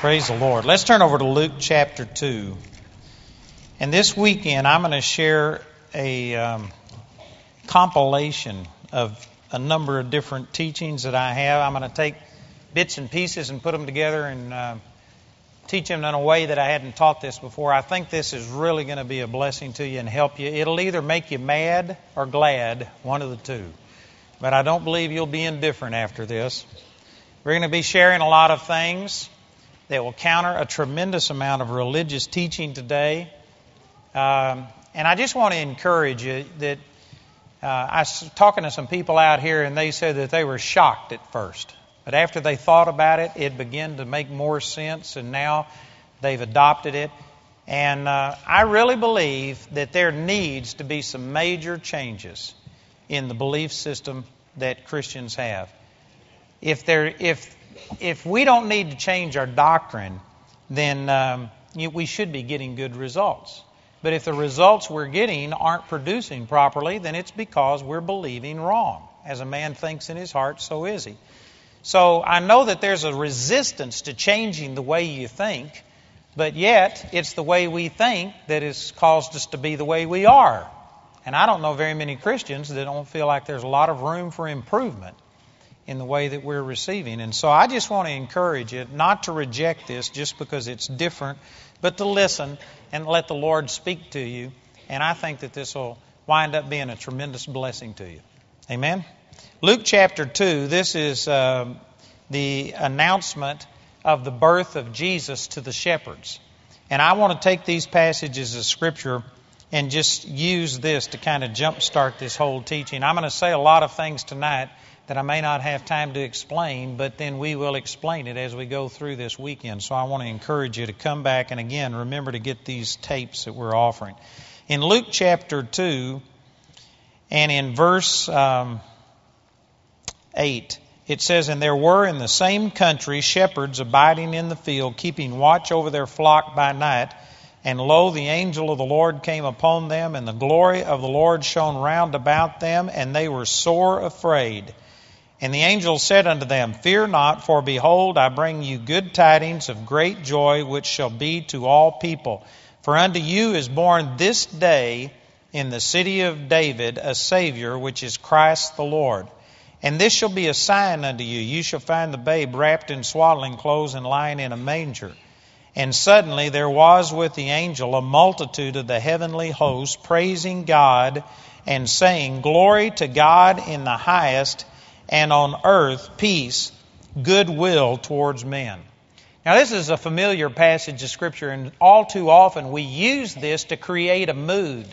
Praise the Lord. Let's turn over to Luke chapter 2. And this weekend, I'm going to share a um, compilation of a number of different teachings that I have. I'm going to take bits and pieces and put them together and uh, teach them in a way that I hadn't taught this before. I think this is really going to be a blessing to you and help you. It'll either make you mad or glad, one of the two. But I don't believe you'll be indifferent after this. We're going to be sharing a lot of things that will counter a tremendous amount of religious teaching today. Um, and I just want to encourage you that uh, I was talking to some people out here, and they said that they were shocked at first. But after they thought about it, it began to make more sense, and now they've adopted it. And uh, I really believe that there needs to be some major changes in the belief system that Christians have. If there, if if we don't need to change our doctrine, then um, we should be getting good results. But if the results we're getting aren't producing properly, then it's because we're believing wrong. As a man thinks in his heart, so is he. So I know that there's a resistance to changing the way you think, but yet it's the way we think that has caused us to be the way we are. And I don't know very many Christians that don't feel like there's a lot of room for improvement in the way that we're receiving. And so I just want to encourage you not to reject this just because it's different, but to listen and let the Lord speak to you. And I think that this will wind up being a tremendous blessing to you. Amen? Luke chapter 2, this is uh, the announcement of the birth of Jesus to the shepherds. And I want to take these passages of Scripture and just use this to kind of jumpstart this whole teaching. I'm going to say a lot of things tonight that I may not have time to explain, but then we will explain it as we go through this weekend. So I want to encourage you to come back and again remember to get these tapes that we're offering. In Luke chapter 2 and in verse um, 8, it says, And there were in the same country shepherds abiding in the field, keeping watch over their flock by night. And lo, the angel of the Lord came upon them, and the glory of the Lord shone round about them, and they were sore afraid. And the angel said unto them, Fear not, for behold, I bring you good tidings of great joy, which shall be to all people. For unto you is born this day in the city of David a Savior, which is Christ the Lord. And this shall be a sign unto you. You shall find the babe wrapped in swaddling clothes and lying in a manger. And suddenly there was with the angel a multitude of the heavenly host, praising God and saying, Glory to God in the highest and on earth peace, goodwill towards men. Now, this is a familiar passage of Scripture, and all too often we use this to create a mood,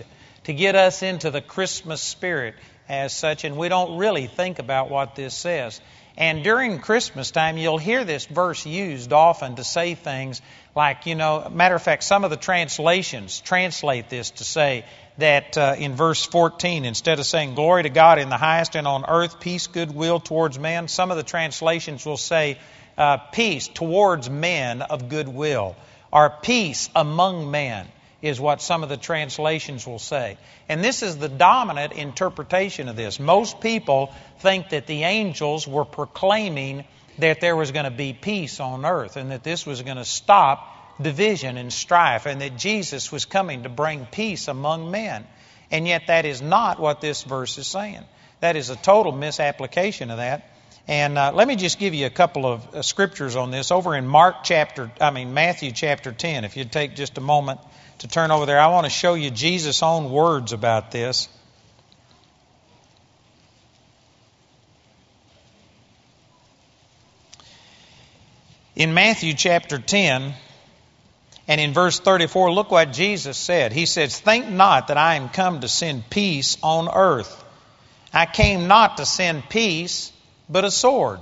to get us into the Christmas spirit as such, and we don't really think about what this says. And during Christmas time, you'll hear this verse used often to say things like, you know, matter of fact, some of the translations translate this to say, that uh, in verse 14, instead of saying glory to God in the highest and on earth, peace, goodwill towards men, some of the translations will say uh, peace towards men of goodwill, or peace among men, is what some of the translations will say. And this is the dominant interpretation of this. Most people think that the angels were proclaiming that there was going to be peace on earth and that this was going to stop division and strife, and that Jesus was coming to bring peace among men. And yet, that is not what this verse is saying. That is a total misapplication of that. And uh, let me just give you a couple of uh, scriptures on this. Over in Mark chapter, I mean Matthew chapter 10, if you'd take just a moment to turn over there, I want to show you Jesus' own words about this. In Matthew chapter 10, and in verse 34, look what Jesus said. He says, Think not that I am come to send peace on earth. I came not to send peace, but a sword.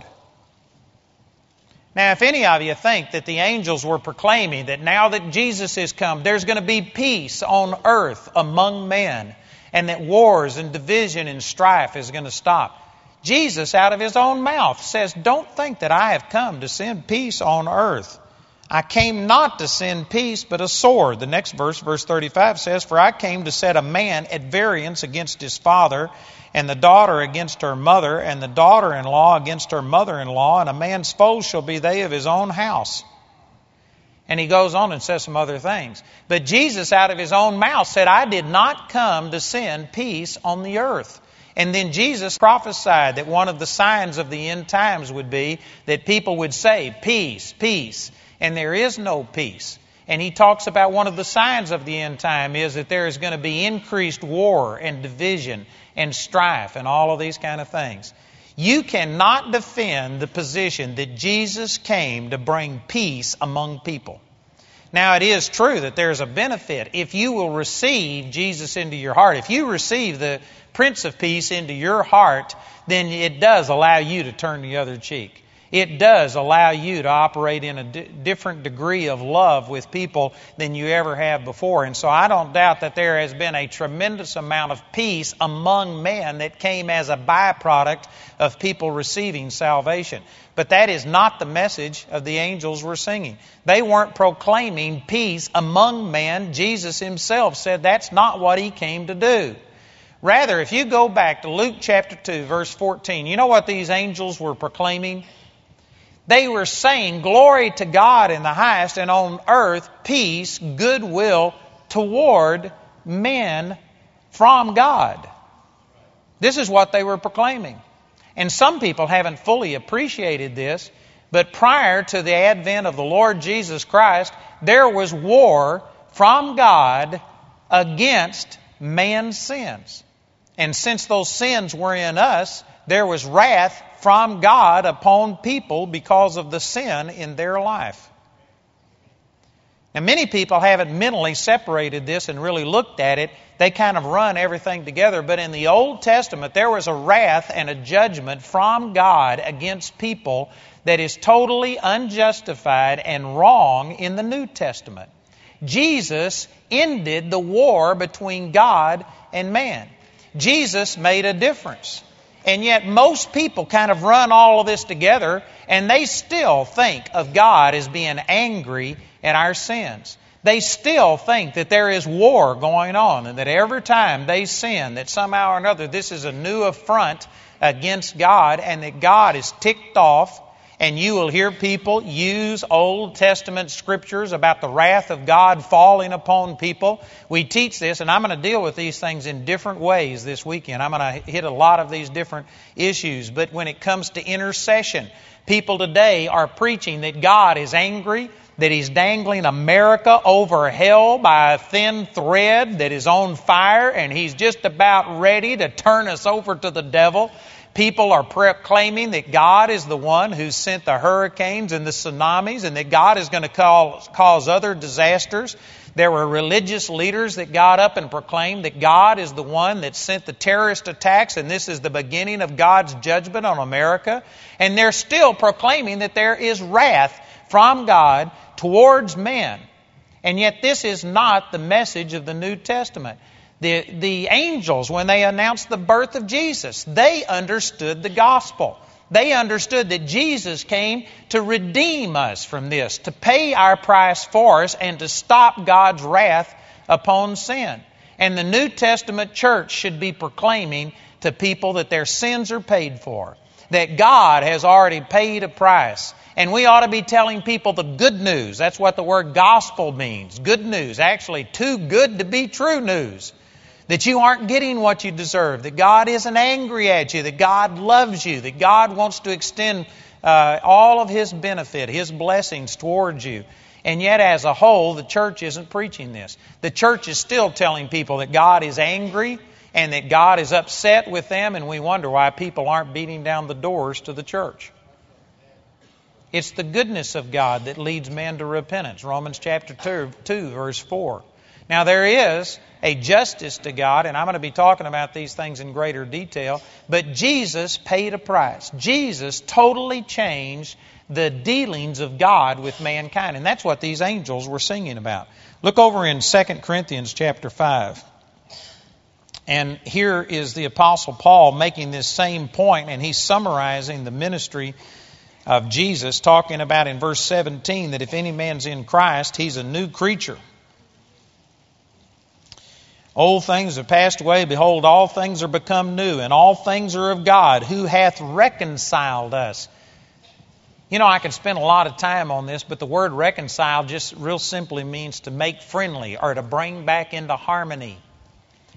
Now, if any of you think that the angels were proclaiming that now that Jesus has come, there's going to be peace on earth among men, and that wars and division and strife is going to stop, Jesus, out of his own mouth, says, Don't think that I have come to send peace on earth. I came not to send peace, but a sword. The next verse, verse 35, says, For I came to set a man at variance against his father, and the daughter against her mother, and the daughter in law against her mother in law, and a man's foes shall be they of his own house. And he goes on and says some other things. But Jesus, out of his own mouth, said, I did not come to send peace on the earth. And then Jesus prophesied that one of the signs of the end times would be that people would say, Peace, peace. And there is no peace. And he talks about one of the signs of the end time is that there is going to be increased war and division and strife and all of these kind of things. You cannot defend the position that Jesus came to bring peace among people. Now, it is true that there's a benefit. If you will receive Jesus into your heart, if you receive the Prince of Peace into your heart, then it does allow you to turn the other cheek it does allow you to operate in a different degree of love with people than you ever have before. And so I don't doubt that there has been a tremendous amount of peace among men that came as a byproduct of people receiving salvation. But that is not the message of the angels were singing. They weren't proclaiming peace among men. Jesus himself said that's not what he came to do. Rather, if you go back to Luke chapter 2, verse 14, you know what these angels were proclaiming? They were saying, Glory to God in the highest, and on earth peace, goodwill toward men from God. This is what they were proclaiming. And some people haven't fully appreciated this, but prior to the advent of the Lord Jesus Christ, there was war from God against man's sins. And since those sins were in us, there was wrath from God upon people because of the sin in their life. Now, many people haven't mentally separated this and really looked at it. They kind of run everything together. But in the Old Testament, there was a wrath and a judgment from God against people that is totally unjustified and wrong in the New Testament. Jesus ended the war between God and man. Jesus made a difference. And yet, most people kind of run all of this together and they still think of God as being angry at our sins. They still think that there is war going on and that every time they sin, that somehow or another this is a new affront against God and that God is ticked off and you will hear people use Old Testament scriptures about the wrath of God falling upon people. We teach this, and I'm going to deal with these things in different ways this weekend. I'm going to hit a lot of these different issues. But when it comes to intercession, people today are preaching that God is angry, that He's dangling America over hell by a thin thread that is on fire, and He's just about ready to turn us over to the devil. People are proclaiming that God is the one who sent the hurricanes and the tsunamis and that God is going to cause, cause other disasters. There were religious leaders that got up and proclaimed that God is the one that sent the terrorist attacks and this is the beginning of God's judgment on America. And they're still proclaiming that there is wrath from God towards men. And yet, this is not the message of the New Testament. The, the angels, when they announced the birth of Jesus, they understood the gospel. They understood that Jesus came to redeem us from this, to pay our price for us, and to stop God's wrath upon sin. And the New Testament church should be proclaiming to people that their sins are paid for, that God has already paid a price. And we ought to be telling people the good news. That's what the word gospel means. Good news. Actually, too good to be true news that you aren't getting what you deserve, that God isn't angry at you, that God loves you, that God wants to extend uh, all of His benefit, His blessings towards you. And yet, as a whole, the church isn't preaching this. The church is still telling people that God is angry and that God is upset with them, and we wonder why people aren't beating down the doors to the church. It's the goodness of God that leads men to repentance. Romans chapter 2, 2 verse 4. Now, there is a justice to God, and I'm going to be talking about these things in greater detail, but Jesus paid a price. Jesus totally changed the dealings of God with mankind, and that's what these angels were singing about. Look over in 2 Corinthians chapter 5. And here is the Apostle Paul making this same point, and he's summarizing the ministry of Jesus, talking about in verse 17 that if any man's in Christ, he's a new creature. Old things have passed away. Behold, all things are become new, and all things are of God, who hath reconciled us You know, I could spend a lot of time on this, but the word reconcile just real simply means to make friendly or to bring back into harmony.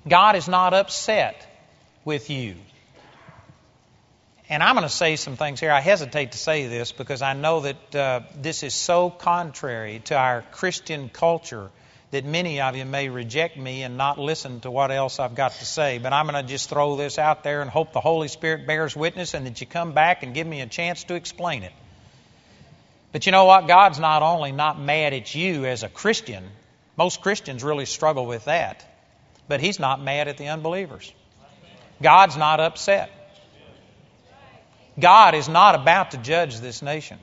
God is not upset with you. And I'm going to say some things here. I hesitate to say this because I know that uh, this is so contrary to our Christian culture that many of you may reject me and not listen to what else I've got to say. But I'm going to just throw this out there and hope the Holy Spirit bears witness and that you come back and give me a chance to explain it. But you know what? God's not only not mad at you as a Christian, most Christians really struggle with that, but He's not mad at the unbelievers. God's not upset. God is not about to judge this nation.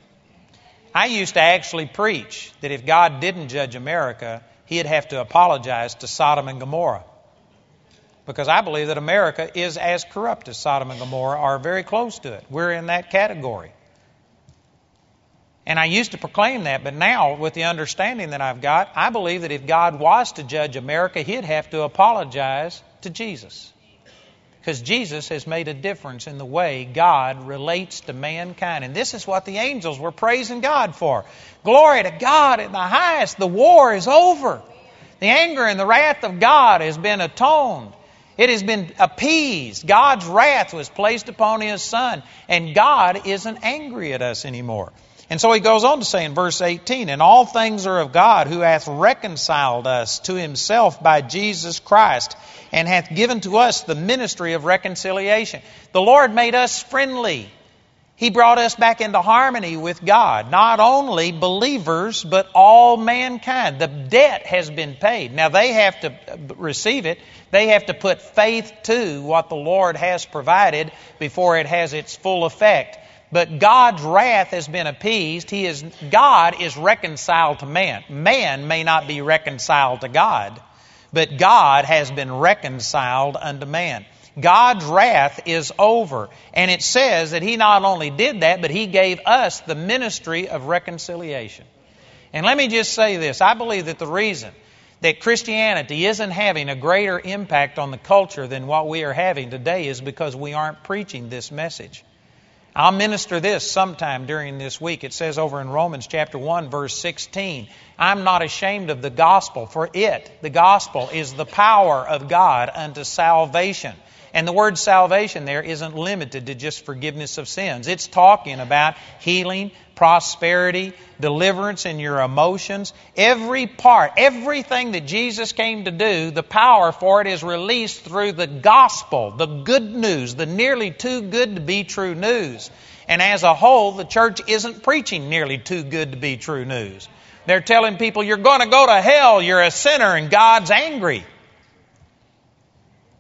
I used to actually preach that if God didn't judge America, he'd have to apologize to Sodom and Gomorrah. Because I believe that America is as corrupt as Sodom and Gomorrah, or very close to it. We're in that category. And I used to proclaim that, but now, with the understanding that I've got, I believe that if God was to judge America, he'd have to apologize to Jesus. Because Jesus has made a difference in the way God relates to mankind. And this is what the angels were praising God for. Glory to God in the highest. The war is over. The anger and the wrath of God has been atoned. It has been appeased. God's wrath was placed upon His Son, and God isn't angry at us anymore. And so he goes on to say in verse 18, And all things are of God, who hath reconciled us to himself by Jesus Christ, and hath given to us the ministry of reconciliation. The Lord made us friendly. He brought us back into harmony with God. Not only believers, but all mankind. The debt has been paid. Now they have to receive it. They have to put faith to what the Lord has provided before it has its full effect. But God's wrath has been appeased. He is, God is reconciled to man. Man may not be reconciled to God, but God has been reconciled unto man. God's wrath is over. And it says that He not only did that, but He gave us the ministry of reconciliation. And let me just say this I believe that the reason that Christianity isn't having a greater impact on the culture than what we are having today is because we aren't preaching this message. I'll minister this sometime during this week. It says over in Romans chapter 1 verse 16, I'm not ashamed of the gospel, for it, the gospel, is the power of God unto salvation. And the word salvation there isn't limited to just forgiveness of sins. It's talking about healing, prosperity, deliverance in your emotions. Every part, everything that Jesus came to do, the power for it is released through the gospel, the good news, the nearly too good to be true news. And as a whole, the church isn't preaching nearly too good to be true news. They're telling people, you're going to go to hell, you're a sinner, and God's angry.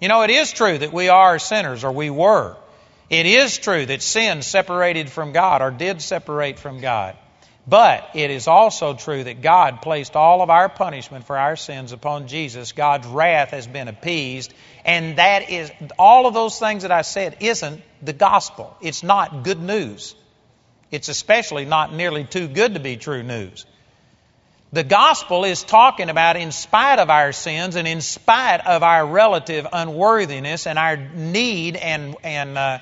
You know, it is true that we are sinners, or we were. It is true that sin separated from God, or did separate from God. But it is also true that God placed all of our punishment for our sins upon Jesus. God's wrath has been appeased. And that is, all of those things that I said isn't the gospel. It's not good news. It's especially not nearly too good to be true news. The gospel is talking about, in spite of our sins and in spite of our relative unworthiness and our need, and, and uh,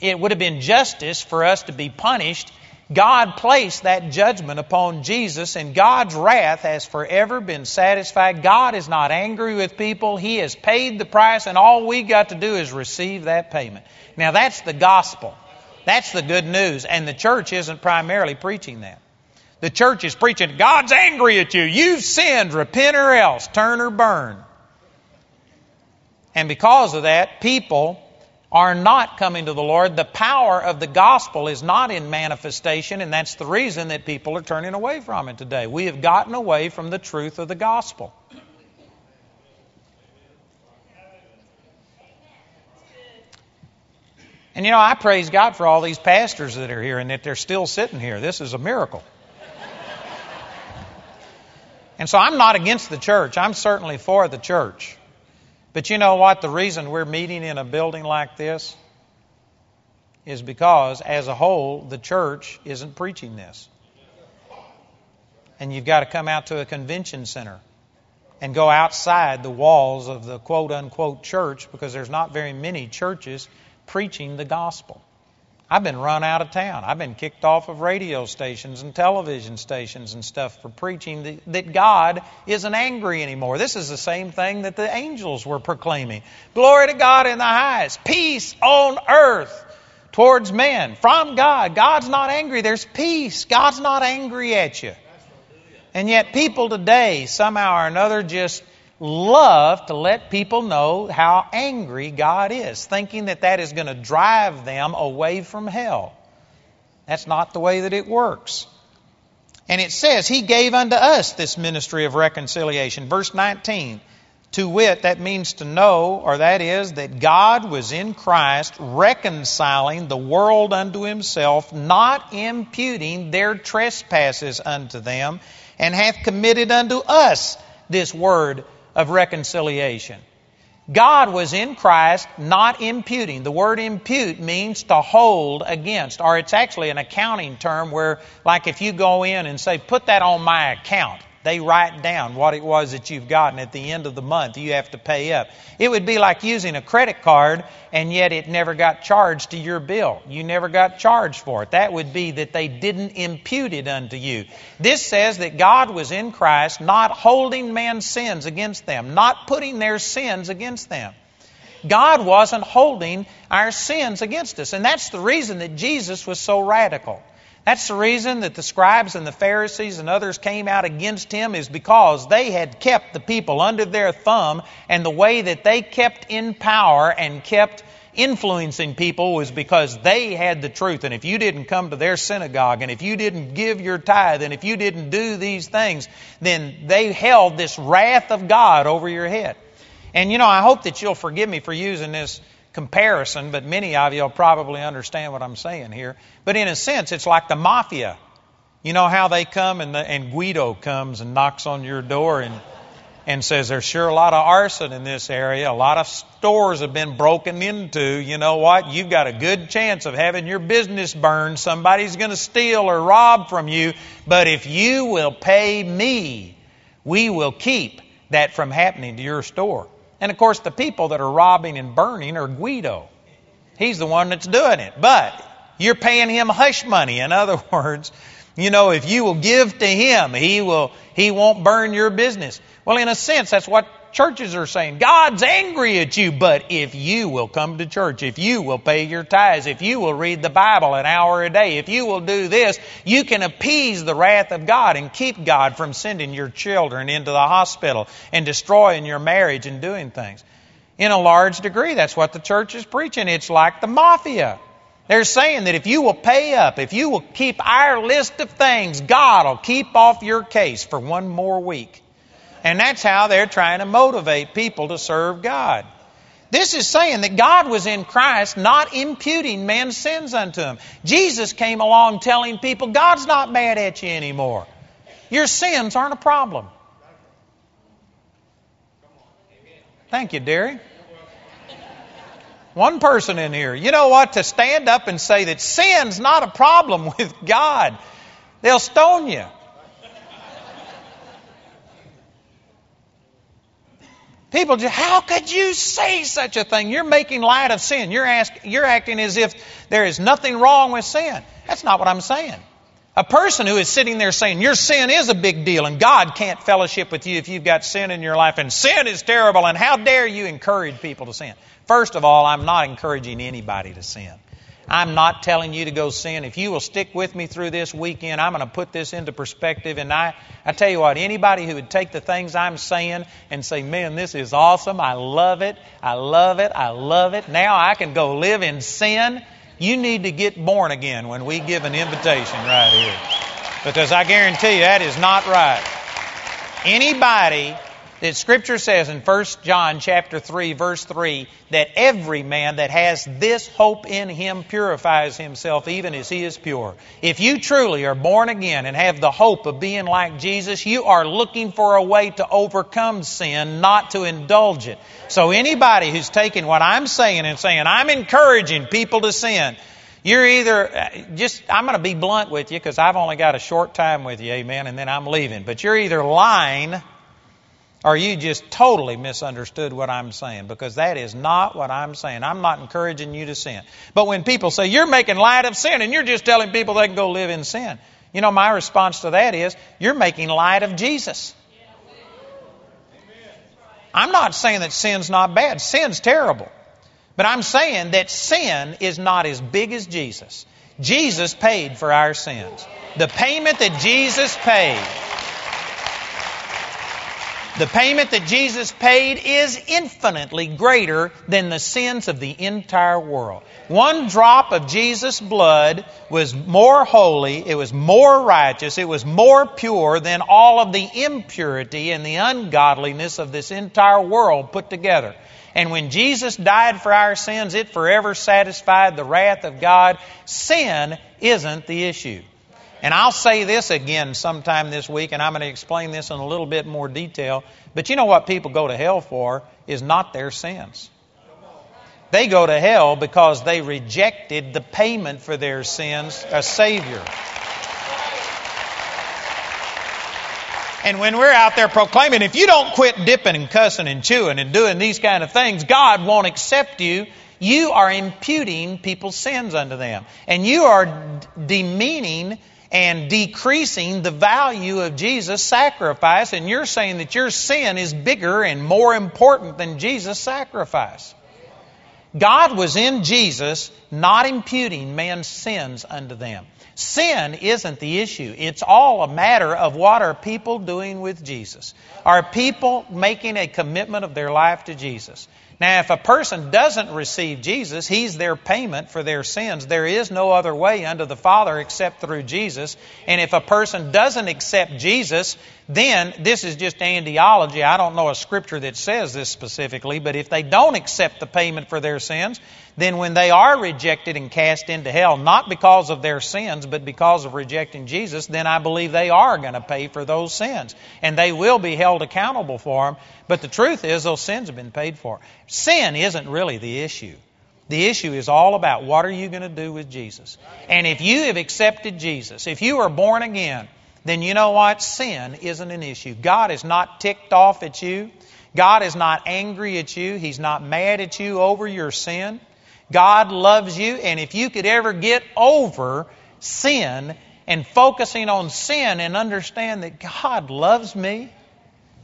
it would have been justice for us to be punished. God placed that judgment upon Jesus, and God's wrath has forever been satisfied. God is not angry with people. He has paid the price, and all we got to do is receive that payment. Now, that's the gospel. That's the good news, and the church isn't primarily preaching that. The church is preaching, God's angry at you. You've sinned. Repent or else. Turn or burn. And because of that, people are not coming to the Lord. The power of the gospel is not in manifestation, and that's the reason that people are turning away from it today. We have gotten away from the truth of the gospel. And you know, I praise God for all these pastors that are here and that they're still sitting here. This is a miracle. And so I'm not against the church. I'm certainly for the church. But you know what? The reason we're meeting in a building like this is because, as a whole, the church isn't preaching this. And you've got to come out to a convention center and go outside the walls of the quote unquote church because there's not very many churches preaching the gospel. I've been run out of town. I've been kicked off of radio stations and television stations and stuff for preaching that, that, God isn't angry anymore. This is the same thing that the angels were proclaiming. Glory to God in the highest. Peace on earth towards men from God. God's not angry. There's peace. God's not angry at you. And yet people today, somehow or another, just love to let people know how angry God is, thinking that that is going to drive them away from hell. That's not the way that it works. And it says, He gave unto us this ministry of reconciliation. Verse 19. To wit, that means to know, or that is, that God was in Christ reconciling the world unto Himself, not imputing their trespasses unto them, and hath committed unto us this word of reconciliation. God was in Christ, not imputing. The word impute means to hold against, or it's actually an accounting term where, like if you go in and say, put that on my account, they write down what it was that you've gotten at the end of the month you have to pay up. It would be like using a credit card and yet it never got charged to your bill. You never got charged for it. That would be that they didn't impute it unto you. This says that God was in Christ, not holding man's sins against them, not putting their sins against them. God wasn't holding our sins against us. And that's the reason that Jesus was so radical. That's the reason that the scribes and the Pharisees and others came out against him is because they had kept the people under their thumb and the way that they kept in power and kept influencing people was because they had the truth. And if you didn't come to their synagogue and if you didn't give your tithe and if you didn't do these things, then they held this wrath of God over your head. And you know, I hope that you'll forgive me for using this comparison, but many of you will probably understand what I'm saying here. But in a sense, it's like the mafia. You know how they come and, the, and Guido comes and knocks on your door and, and says, There's sure a lot of arson in this area. A lot of stores have been broken into. You know what? You've got a good chance of having your business burned. Somebody's going to steal or rob from you. But if you will pay me, we will keep that from happening to your store. And of course, the people that are robbing and burning are Guido. He's the one that's doing it. But you're paying him hush money. In other words, you know, if you will give to him, he will he won't burn your business. Well, in a sense, that's what churches are saying. God's angry at you, but if you will come to church, if you will pay your tithes, if you will read the Bible an hour a day, if you will do this, you can appease the wrath of God and keep God from sending your children into the hospital and destroying your marriage and doing things. In a large degree, that's what the church is preaching. It's like the mafia. They're saying that if you will pay up, if you will keep our list of things, God will keep off your case for one more week. And that's how they're trying to motivate people to serve God. This is saying that God was in Christ, not imputing man's sins unto him. Jesus came along telling people, God's not mad at you anymore. Your sins aren't a problem. Thank you, Derry. One person in here. You know what? To stand up and say that sin's not a problem with God, they'll stone you. People just, how could you say such a thing? You're making light of sin. You're, ask, you're acting as if there is nothing wrong with sin. That's not what I'm saying. A person who is sitting there saying your sin is a big deal and God can't fellowship with you if you've got sin in your life and sin is terrible and how dare you encourage people to sin. First of all, I'm not encouraging anybody to sin. I'm not telling you to go sin. If you will stick with me through this weekend, I'm going to put this into perspective. And I, I tell you what, anybody who would take the things I'm saying and say, man, this is awesome. I love it. I love it. I love it. Now I can go live in sin. You need to get born again when we give an invitation right here. Because I guarantee you that is not right. Anybody that scripture says in 1 John chapter 3 verse 3 that every man that has this hope in him purifies himself even as he is pure. If you truly are born again and have the hope of being like Jesus, you are looking for a way to overcome sin, not to indulge it. So anybody who's taking what I'm saying and saying, I'm encouraging people to sin, you're either uh, just, I'm going to be blunt with you because I've only got a short time with you, amen, and then I'm leaving. But you're either lying Or you just totally misunderstood what I'm saying because that is not what I'm saying. I'm not encouraging you to sin. But when people say, you're making light of sin and you're just telling people they can go live in sin, you know, my response to that is, you're making light of Jesus. I'm not saying that sin's not bad. Sin's terrible. But I'm saying that sin is not as big as Jesus. Jesus paid for our sins. The payment that Jesus paid, the payment that Jesus paid is infinitely greater than the sins of the entire world. One drop of Jesus' blood was more holy, it was more righteous, it was more pure than all of the impurity and the ungodliness of this entire world put together. And when Jesus died for our sins, it forever satisfied the wrath of God. Sin isn't the issue. And I'll say this again sometime this week, and I'm going to explain this in a little bit more detail. But you know what people go to hell for is not their sins. They go to hell because they rejected the payment for their sins, a Savior. And when we're out there proclaiming, if you don't quit dipping and cussing and chewing and doing these kind of things, God won't accept you. You are imputing people's sins unto them. And you are demeaning and decreasing the value of Jesus' sacrifice. And you're saying that your sin is bigger and more important than Jesus' sacrifice. God was in Jesus, not imputing man's sins unto them. Sin isn't the issue. It's all a matter of what are people doing with Jesus. Are people making a commitment of their life to Jesus? Now, if a person doesn't receive Jesus, he's their payment for their sins. There is no other way unto the Father except through Jesus. And if a person doesn't accept Jesus, then this is just andiology. I don't know a scripture that says this specifically, but if they don't accept the payment for their sins, then when they are rejected and cast into hell, not because of their sins, but because of rejecting Jesus, then I believe they are going to pay for those sins. And they will be held accountable for them. But the truth is, those sins have been paid for. Sin isn't really the issue. The issue is all about what are you going to do with Jesus. And if you have accepted Jesus, if you are born again, then you know what? Sin isn't an issue. God is not ticked off at you. God is not angry at you. He's not mad at you over your sin. God loves you, and if you could ever get over sin and focusing on sin and understand that God loves me,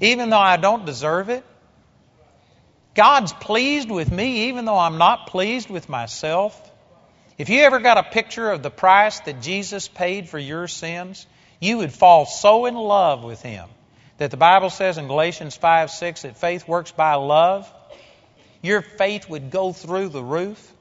even though I don't deserve it, God's pleased with me even though I'm not pleased with myself. If you ever got a picture of the price that Jesus paid for your sins, you would fall so in love with Him that the Bible says in Galatians 5 6 that faith works by love your faith would go through the roof.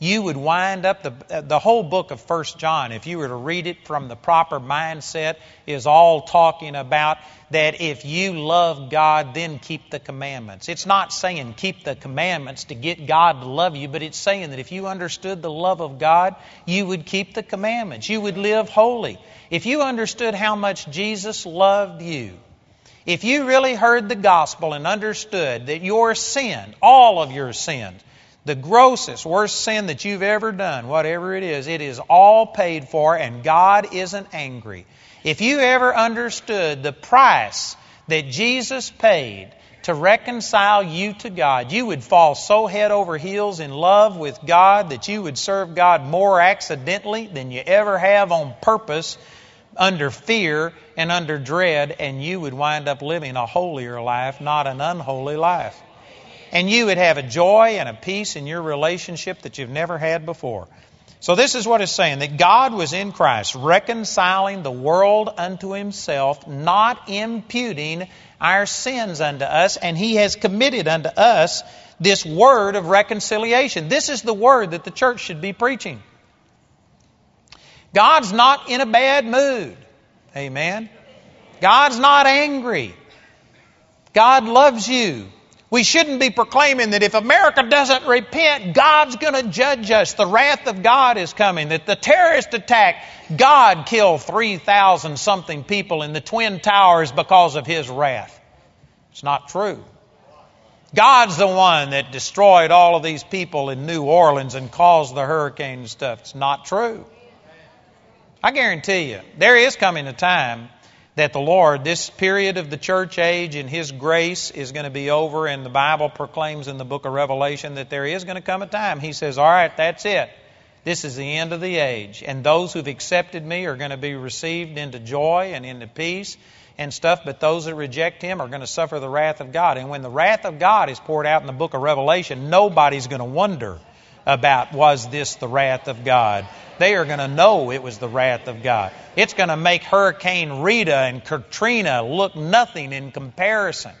You would wind up the uh, the whole book of First John. If you were to read it from the proper mindset, is all talking about that if you love God, then keep the commandments. It's not saying keep the commandments to get God to love you, but it's saying that if you understood the love of God, you would keep the commandments. You would live holy. If you understood how much Jesus loved you, if you really heard the gospel and understood that your sin, all of your sins, the grossest, worst sin that you've ever done, whatever it is, it is all paid for and God isn't angry. If you ever understood the price that Jesus paid to reconcile you to God, you would fall so head over heels in love with God that you would serve God more accidentally than you ever have on purpose under fear and under dread, and you would wind up living a holier life, not an unholy life. And you would have a joy and a peace in your relationship that you've never had before. So, this is what it's saying that God was in Christ, reconciling the world unto himself, not imputing our sins unto us, and he has committed unto us this word of reconciliation. This is the word that the church should be preaching. God's not in a bad mood. Amen. God's not angry. God loves you. We shouldn't be proclaiming that if America doesn't repent, God's going to judge us. The wrath of God is coming. That the terrorist attack, God killed 3,000 something people in the Twin Towers because of His wrath. It's not true. God's the one that destroyed all of these people in New Orleans and caused the hurricane and stuff. It's not true. I guarantee you, there is coming a time that the Lord, this period of the church age and His grace is going to be over, and the Bible proclaims in the book of Revelation that there is going to come a time. He says, All right, that's it. This is the end of the age. And those who've accepted me are going to be received into joy and into peace and stuff, but those that reject him are going to suffer the wrath of God. And when the wrath of God is poured out in the book of Revelation, nobody's going to wonder about was this the wrath of God. They are going to know it was the wrath of God. It's going to make Hurricane Rita and Katrina look nothing in comparison.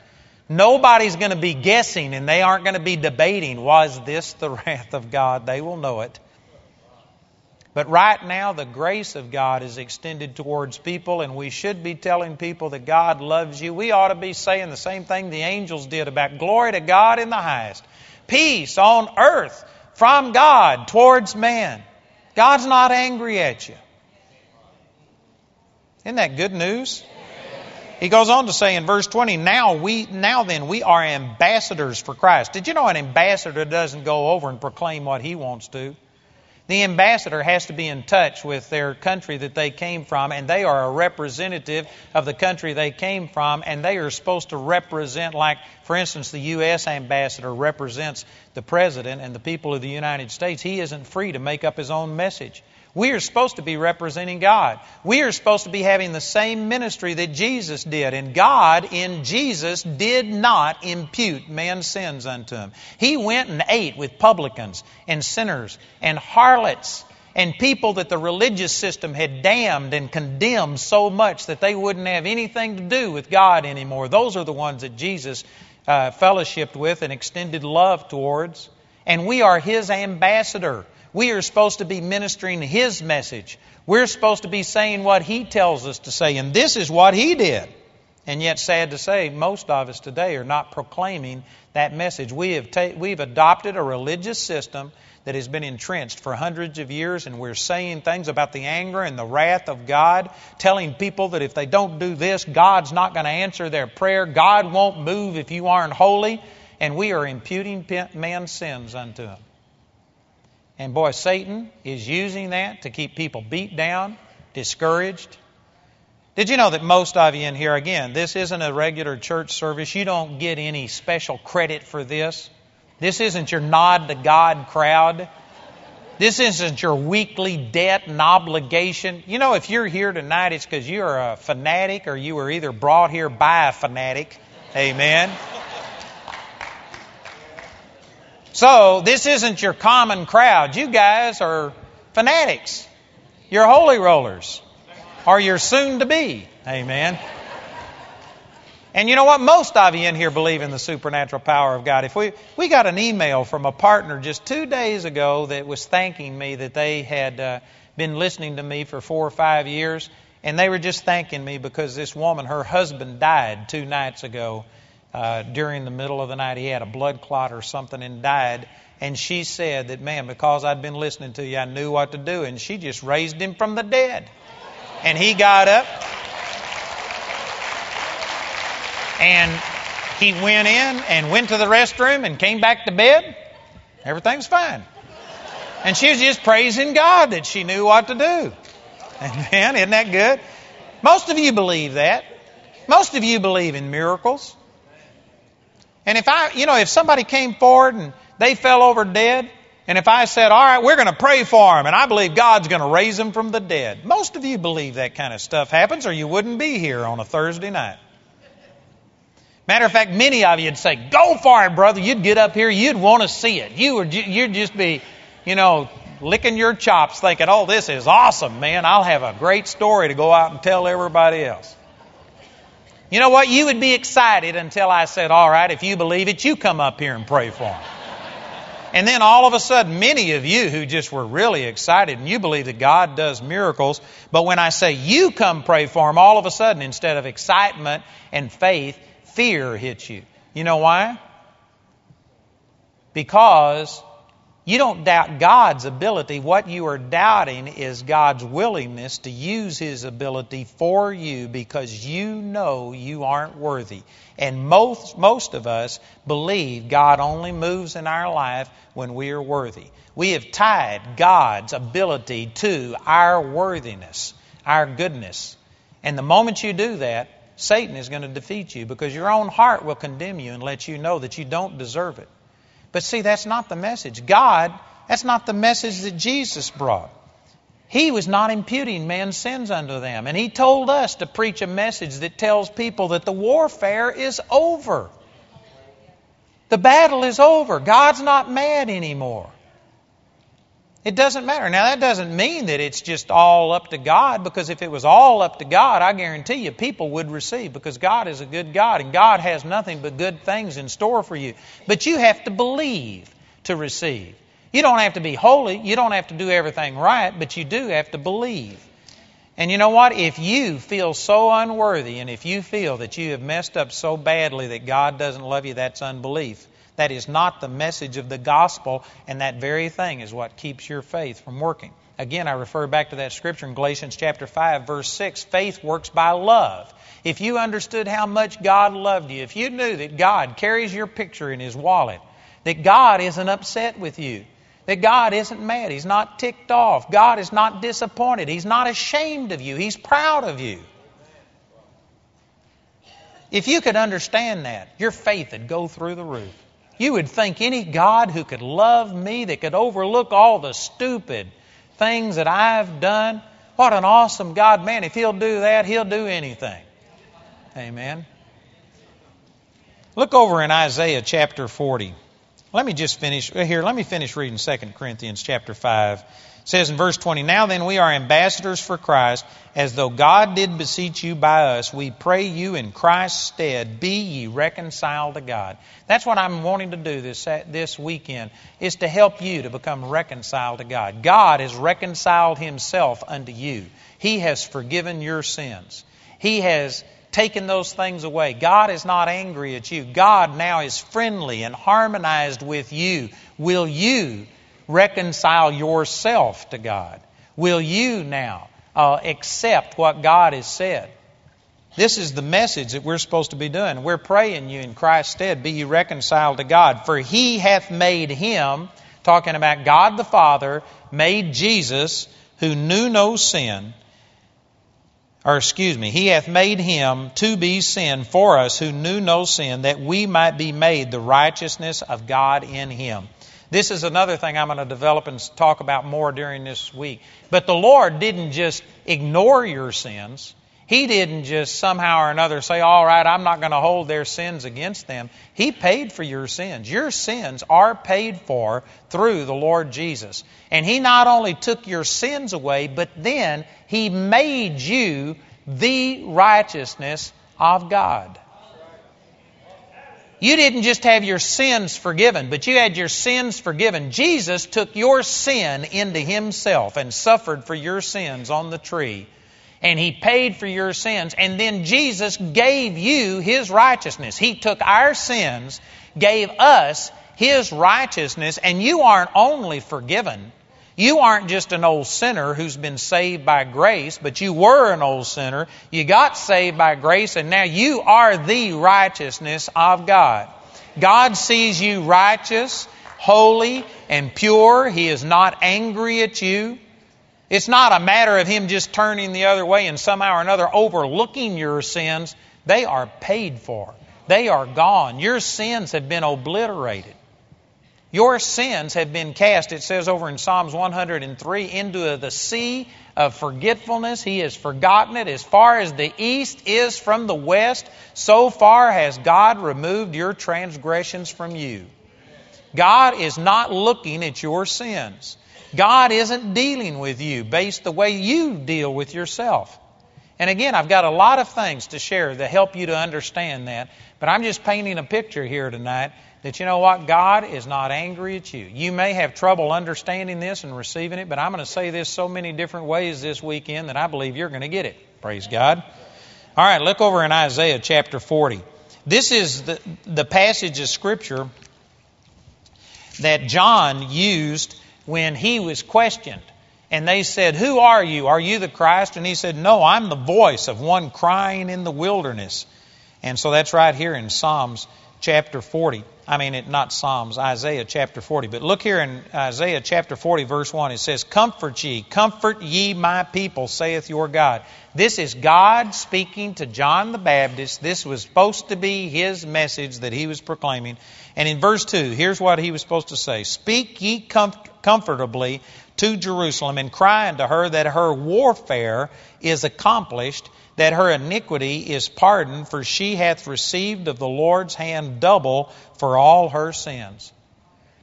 Nobody's going to be guessing and they aren't going to be debating, was this the wrath of God? They will know it. But right now, the grace of God is extended towards people, and we should be telling people that God loves you. We ought to be saying the same thing the angels did about glory to God in the highest, peace on earth from God towards man. God's not angry at you. Isn't that good news? He goes on to say in verse 20, now we now then we are ambassadors for Christ. Did you know an ambassador doesn't go over and proclaim what he wants to? The ambassador has to be in touch with their country that they came from, and they are a representative of the country they came from, and they are supposed to represent, like, for instance, the U.S. ambassador represents the president and the people of the United States. He isn't free to make up his own message. We are supposed to be representing God. We are supposed to be having the same ministry that Jesus did. And God in Jesus did not impute man's sins unto him. He went and ate with publicans and sinners and harlots and people that the religious system had damned and condemned so much that they wouldn't have anything to do with God anymore. Those are the ones that Jesus uh, fellowshipped with and extended love towards. And we are His ambassador. We are supposed to be ministering His message. We're supposed to be saying what He tells us to say, and this is what He did. And yet, sad to say, most of us today are not proclaiming that message. We have ta- we've adopted a religious system that has been entrenched for hundreds of years, and we're saying things about the anger and the wrath of God, telling people that if they don't do this, God's not going to answer their prayer. God won't move if you aren't holy. And we are imputing man's sins unto him. And boy, Satan is using that to keep people beat down, discouraged. Did you know that most of you in here, again, this isn't a regular church service. You don't get any special credit for this. This isn't your nod to God crowd. This isn't your weekly debt and obligation. You know, if you're here tonight, it's because you're a fanatic or you were either brought here by a fanatic. Amen. So, this isn't your common crowd. You guys are fanatics. You're holy rollers. Or you're soon to be. Amen. And you know what? Most of you in here believe in the supernatural power of God. If we we got an email from a partner just two days ago that was thanking me that they had uh, been listening to me for four or five years, and they were just thanking me because this woman, her husband died two nights ago, uh, during the middle of the night. He had a blood clot or something and died. And she said that, man, because I'd been listening to you, I knew what to do. And she just raised him from the dead. And he got up. And he went in and went to the restroom and came back to bed. Everything's fine. And she was just praising God that she knew what to do. Amen. Isn't that good? Most of you believe that. Most of you believe in miracles. And if I, you know, if somebody came forward and they fell over dead, and if I said, all right, we're going to pray for them, and I believe God's going to raise them from the dead. Most of you believe that kind of stuff happens, or you wouldn't be here on a Thursday night. Matter of fact, many of you'd say, go for it, brother. You'd get up here, you'd want to see it. You would, you'd just be, you know, licking your chops thinking, oh, this is awesome, man. I'll have a great story to go out and tell everybody else. You know what? You would be excited until I said, all right, if you believe it, you come up here and pray for them. And then all of a sudden, many of you who just were really excited and you believe that God does miracles, but when I say you come pray for them, all of a sudden, instead of excitement and faith, fear hits you. You know why? Because you don't doubt God's ability. What you are doubting is God's willingness to use His ability for you because you know you aren't worthy. And most, most of us believe God only moves in our life when we are worthy. We have tied God's ability to our worthiness, our goodness. And the moment you do that, Satan is going to defeat you because your own heart will condemn you and let you know that you don't deserve it. But see, that's not the message. God, that's not the message that Jesus brought. He was not imputing man's sins unto them. And He told us to preach a message that tells people that the warfare is over. The battle is over. God's not mad anymore. It doesn't matter. Now, that doesn't mean that it's just all up to God, because if it was all up to God, I guarantee you people would receive, because God is a good God, and God has nothing but good things in store for you. But you have to believe to receive. You don't have to be holy, you don't have to do everything right, but you do have to believe. And you know what? If you feel so unworthy, and if you feel that you have messed up so badly that God doesn't love you, that's unbelief. That is not the message of the gospel, and that very thing is what keeps your faith from working. Again, I refer back to that scripture in Galatians chapter 5, verse 6. Faith works by love. If you understood how much God loved you, if you knew that God carries your picture in His wallet, that God isn't upset with you, that God isn't mad, He's not ticked off, God is not disappointed, He's not ashamed of you, He's proud of you. If you could understand that, your faith would go through the roof. You would think any God who could love me, that could overlook all the stupid things that I've done, what an awesome God. Man, if He'll do that, He'll do anything. Amen. Look over in Isaiah chapter 40. Let me just finish here. Let me finish reading 2 Corinthians chapter 5 says in verse 20, Now then we are ambassadors for Christ, as though God did beseech you by us. We pray you in Christ's stead, be ye reconciled to God. That's what I'm wanting to do this, this weekend, is to help you to become reconciled to God. God has reconciled himself unto you. He has forgiven your sins. He has taken those things away. God is not angry at you. God now is friendly and harmonized with you. Will you reconcile yourself to God? Will you now uh, accept what God has said? This is the message that we're supposed to be doing. We're praying you in Christ's stead, be ye reconciled to God. For he hath made him, talking about God the Father, made Jesus, who knew no sin, or excuse me, he hath made him to be sin for us who knew no sin, that we might be made the righteousness of God in him. This is another thing I'm going to develop and talk about more during this week. But the Lord didn't just ignore your sins. He didn't just somehow or another say, All right, I'm not going to hold their sins against them. He paid for your sins. Your sins are paid for through the Lord Jesus. And He not only took your sins away, but then He made you the righteousness of God. You didn't just have your sins forgiven, but you had your sins forgiven. Jesus took your sin into Himself and suffered for your sins on the tree. And He paid for your sins. And then Jesus gave you His righteousness. He took our sins, gave us His righteousness, and you aren't only forgiven, you aren't just an old sinner who's been saved by grace, but you were an old sinner. You got saved by grace, and now you are the righteousness of God. God sees you righteous, holy, and pure. He is not angry at you. It's not a matter of Him just turning the other way and somehow or another overlooking your sins. They are paid for, they are gone. Your sins have been obliterated. Your sins have been cast, it says over in Psalms 103, into the sea of forgetfulness. He has forgotten it. As far as the east is from the west, so far has God removed your transgressions from you. God is not looking at your sins. God isn't dealing with you based the way you deal with yourself. And again, I've got a lot of things to share to help you to understand that, but I'm just painting a picture here tonight that you know what? God is not angry at you. You may have trouble understanding this and receiving it, but I'm going to say this so many different ways this weekend that I believe you're going to get it. Praise God. All right, look over in Isaiah chapter 40. This is the, the passage of Scripture that John used when he was questioned. And they said, Who are you? Are you the Christ? And he said, No, I'm the voice of one crying in the wilderness. And so that's right here in Psalms chapter 40. I mean, it, not Psalms, Isaiah chapter 40. But look here in Isaiah chapter 40, verse 1. It says, Comfort ye, comfort ye my people, saith your God. This is God speaking to John the Baptist. This was supposed to be his message that he was proclaiming. And in verse 2, here's what he was supposed to say Speak ye comfortably to Jerusalem and cry unto her that her warfare is accomplished, that her iniquity is pardoned, for she hath received of the Lord's hand double for all her sins.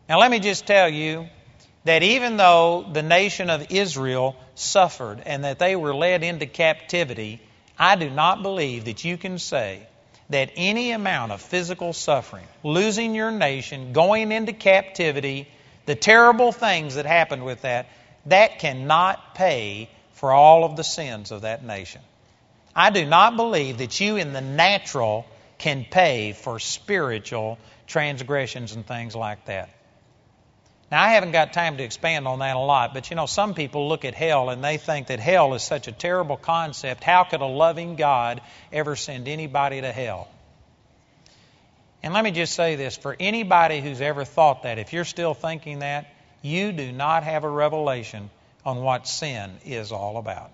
Now, let me just tell you that even though the nation of Israel suffered and that they were led into captivity, I do not believe that you can say that any amount of physical suffering, losing your nation, going into captivity, the terrible things that happened with that, that cannot pay for all of the sins of that nation. I do not believe that you in the natural can pay for spiritual transgressions and things like that. Now, I haven't got time to expand on that a lot, but you know, some people look at hell and they think that hell is such a terrible concept. How could a loving God ever send anybody to hell? And let me just say this for anybody who's ever thought that, if you're still thinking that, you do not have a revelation on what sin is all about.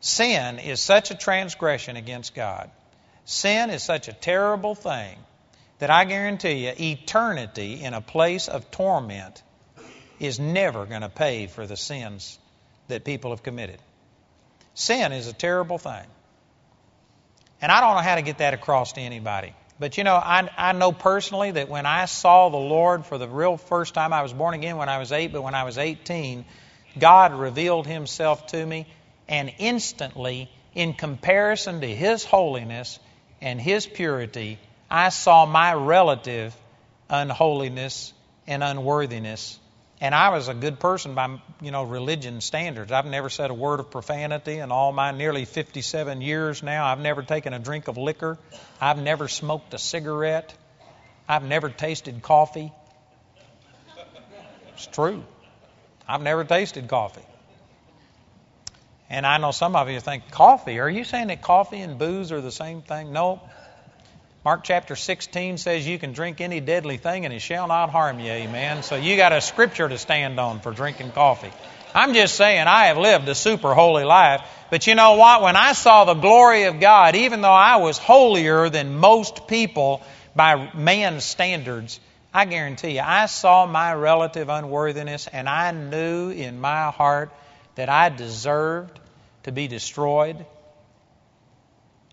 Sin is such a transgression against God. Sin is such a terrible thing that I guarantee you, eternity in a place of torment is never going to pay for the sins that people have committed. Sin is a terrible thing. And I don't know how to get that across to anybody. But you know, I, I know personally that when I saw the Lord for the real first time, I was born again when I was eight, but when I was 18, God revealed Himself to me, and instantly, in comparison to His holiness and His purity, I saw my relative unholiness and unworthiness and I was a good person by you know religion standards. I've never said a word of profanity in all my nearly 57 years now. I've never taken a drink of liquor. I've never smoked a cigarette. I've never tasted coffee. It's true. I've never tasted coffee. And I know some of you think, coffee? Are you saying that coffee and booze are the same thing? No, Mark chapter 16 says you can drink any deadly thing and it shall not harm you, amen. So you got a scripture to stand on for drinking coffee. I'm just saying I have lived a super holy life. But you know what? When I saw the glory of God, even though I was holier than most people by man's standards, I guarantee you, I saw my relative unworthiness and I knew in my heart that I deserved to be destroyed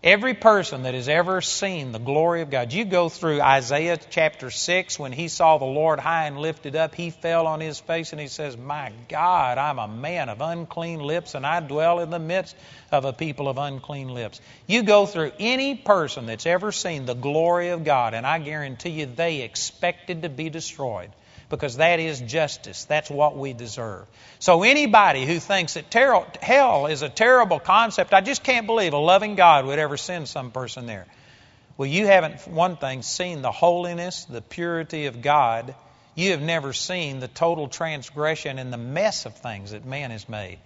Every person that has ever seen the glory of God, you go through Isaiah chapter 6, when he saw the Lord high and lifted up, he fell on his face and he says, My God, I'm a man of unclean lips, and I dwell in the midst of a people of unclean lips. You go through any person that's ever seen the glory of God, and I guarantee you they expected to be destroyed because that is justice. That's what we deserve. So anybody who thinks that ter- hell is a terrible concept, I just can't believe a loving God would ever send some person there. Well, you haven't, one thing, seen the holiness, the purity of God. You have never seen the total transgression and the mess of things that man has made.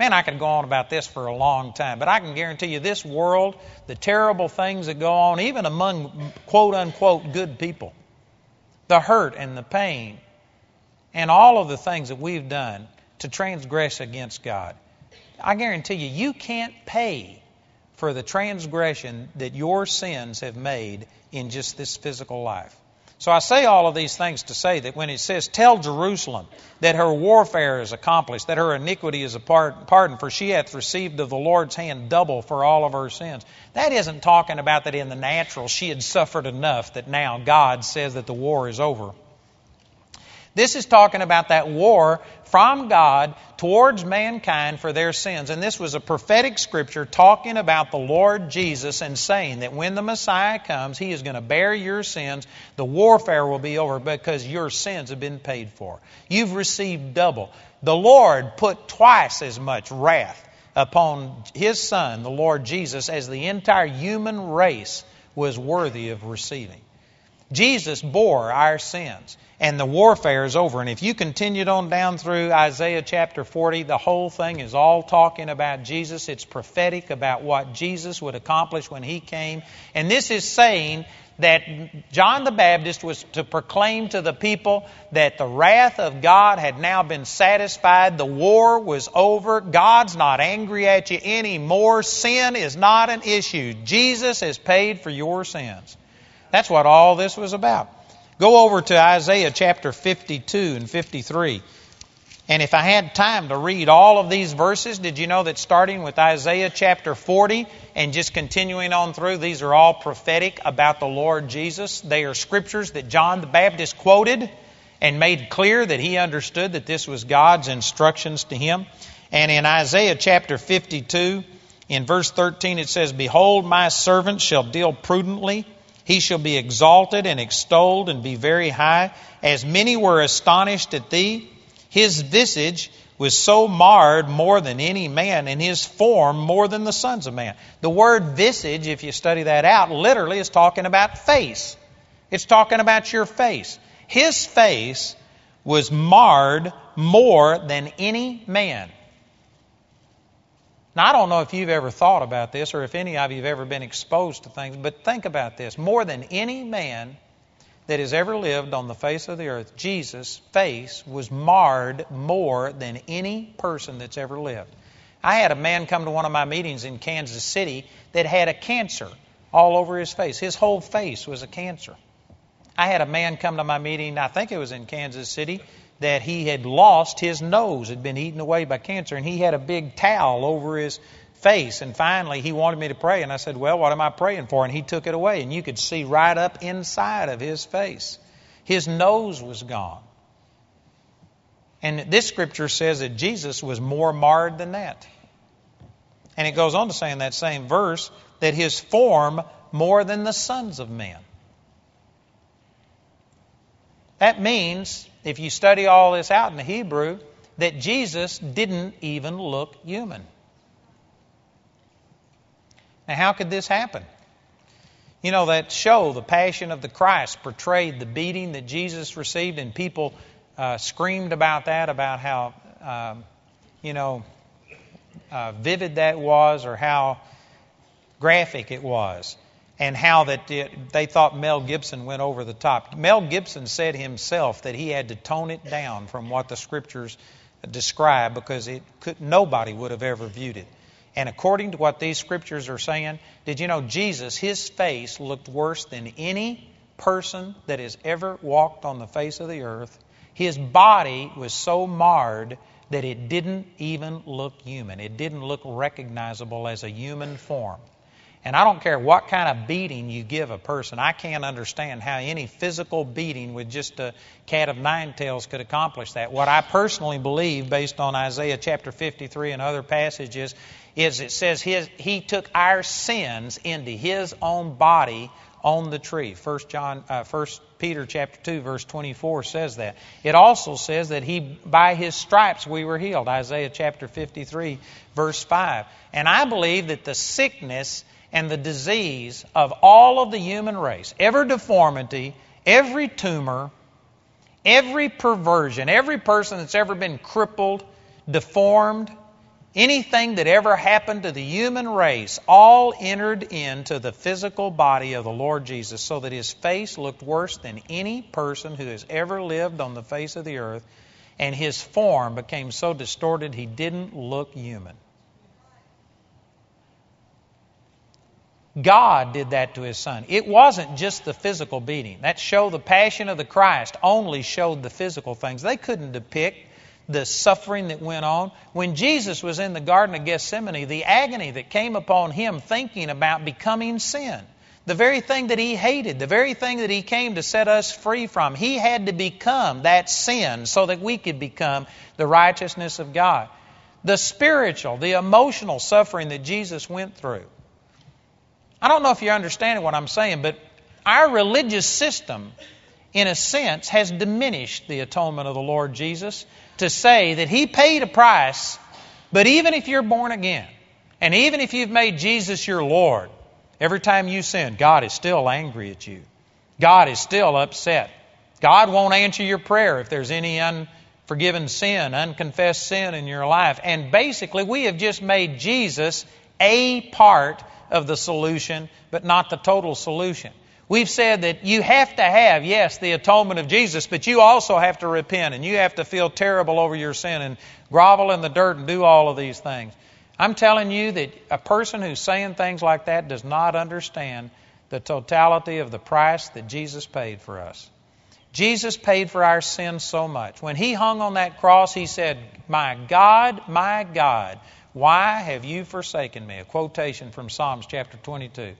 Man, I could go on about this for a long time, but I can guarantee you this world, the terrible things that go on, even among quote unquote good people, the hurt and the pain and all of the things that we've done to transgress against God. I guarantee you, you can't pay for the transgression that your sins have made in just this physical life. So I say all of these things to say that when it says, Tell Jerusalem that her warfare is accomplished, that her iniquity is pardoned, for she hath received of the Lord's hand double for all of her sins. That isn't talking about that in the natural she had suffered enough that now God says that the war is over. This is talking about that war from God towards mankind for their sins. And this was a prophetic scripture talking about the Lord Jesus and saying that when the Messiah comes, he is going to bear your sins. The warfare will be over because your sins have been paid for. You've received double. The Lord put twice as much wrath upon his Son, the Lord Jesus, as the entire human race was worthy of receiving. Jesus bore our sins and the warfare is over. And if you continued on down through Isaiah chapter 40, the whole thing is all talking about Jesus. It's prophetic about what Jesus would accomplish when he came. And this is saying that John the Baptist was to proclaim to the people that the wrath of God had now been satisfied. The war was over. God's not angry at you anymore. Sin is not an issue. Jesus has paid for your sins. That's what all this was about. Go over to Isaiah chapter 52 and 53. And if I had time to read all of these verses, did you know that starting with Isaiah chapter 40 and just continuing on through, these are all prophetic about the Lord Jesus? They are scriptures that John the Baptist quoted and made clear that he understood that this was God's instructions to him. And in Isaiah chapter 52, in verse 13, it says, Behold, my servant shall deal prudently. He shall be exalted and extolled and be very high. As many were astonished at thee, his visage was so marred more than any man, and his form more than the sons of man. The word visage, if you study that out, literally is talking about face. It's talking about your face. His face was marred more than any man. Now, I don't know if you've ever thought about this or if any of you have ever been exposed to things, but think about this. More than any man that has ever lived on the face of the earth, Jesus' face was marred more than any person that's ever lived. I had a man come to one of my meetings in Kansas City that had a cancer all over his face. His whole face was a cancer. I had a man come to my meeting, I think it was in Kansas City, that he had lost his nose, had been eaten away by cancer, and he had a big towel over his face. And finally, he wanted me to pray, and I said, Well, what am I praying for? And he took it away, and you could see right up inside of his face. His nose was gone. And this scripture says that Jesus was more marred than that. And it goes on to say in that same verse that his form more than the sons of men. That means, if you study all this out in the Hebrew, that Jesus didn't even look human. Now, how could this happen? You know, that show, The Passion of the Christ, portrayed the beating that Jesus received, and people uh, screamed about that, about how, um, you know, uh, vivid that was or how graphic it was and how that it, they thought Mel Gibson went over the top. Mel Gibson said himself that he had to tone it down from what the scriptures describe because it could, nobody would have ever viewed it. And according to what these scriptures are saying, did you know Jesus, his face looked worse than any person that has ever walked on the face of the earth? His body was so marred that it didn't even look human. It didn't look recognizable as a human form. And I don't care what kind of beating you give a person. I can't understand how any physical beating with just a cat of nine tails could accomplish that. What I personally believe, based on Isaiah chapter 53 and other passages, is it says his, he took our sins into his own body on the tree. First John, uh, First Peter chapter two, verse twenty-four says that. It also says that he, by his stripes, we were healed. Isaiah chapter fifty-three, verse five. And I believe that the sickness and the disease of all of the human race, every deformity, every tumor, every perversion, every person that's ever been crippled, deformed, anything that ever happened to the human race, all entered into the physical body of the Lord Jesus so that his face looked worse than any person who has ever lived on the face of the earth, and his form became so distorted he didn't look human. God did that to his son. It wasn't just the physical beating. That show, the passion of the Christ, only showed the physical things. They couldn't depict the suffering that went on. When Jesus was in the Garden of Gethsemane, the agony that came upon him thinking about becoming sin, the very thing that he hated, the very thing that he came to set us free from, he had to become that sin so that we could become the righteousness of God. The spiritual, the emotional suffering that Jesus went through I don't know if you're understanding what I'm saying, but our religious system, in a sense, has diminished the atonement of the Lord Jesus to say that He paid a price, but even if you're born again, and even if you've made Jesus your Lord, every time you sin, God is still angry at you. God is still upset. God won't answer your prayer if there's any unforgiven sin, unconfessed sin in your life. And basically, we have just made Jesus a part of the solution, but not the total solution. We've said that you have to have, yes, the atonement of Jesus, but you also have to repent and you have to feel terrible over your sin and grovel in the dirt and do all of these things. I'm telling you that a person who's saying things like that does not understand the totality of the price that Jesus paid for us. Jesus paid for our sins so much. When he hung on that cross, he said, My God, my God, why have you forsaken me? A quotation from Psalms chapter 22.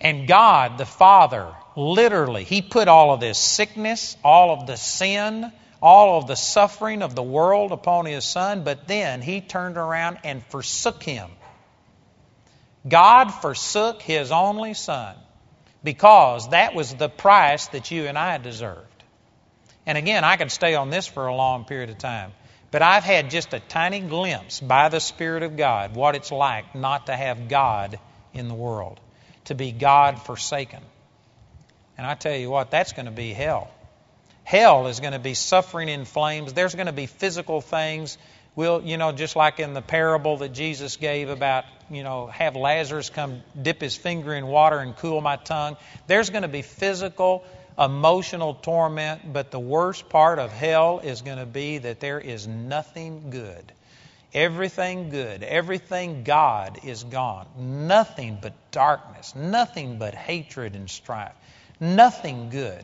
And God, the Father, literally, He put all of this sickness, all of the sin, all of the suffering of the world upon His Son, but then He turned around and forsook Him. God forsook His only Son because that was the price that you and I deserved. And again, I could stay on this for a long period of time. But I've had just a tiny glimpse by the Spirit of God what it's like not to have God in the world to be God forsaken. And I tell you what, that's going to be hell. Hell is going to be suffering in flames. There's going to be physical things. We'll, you know, just like in the parable that Jesus gave about, you know, have Lazarus come dip his finger in water and cool my tongue. There's going to be physical, emotional torment, but the worst part of hell is going to be that there is nothing good. Everything good, everything God is gone. Nothing but darkness, nothing but hatred and strife, nothing good.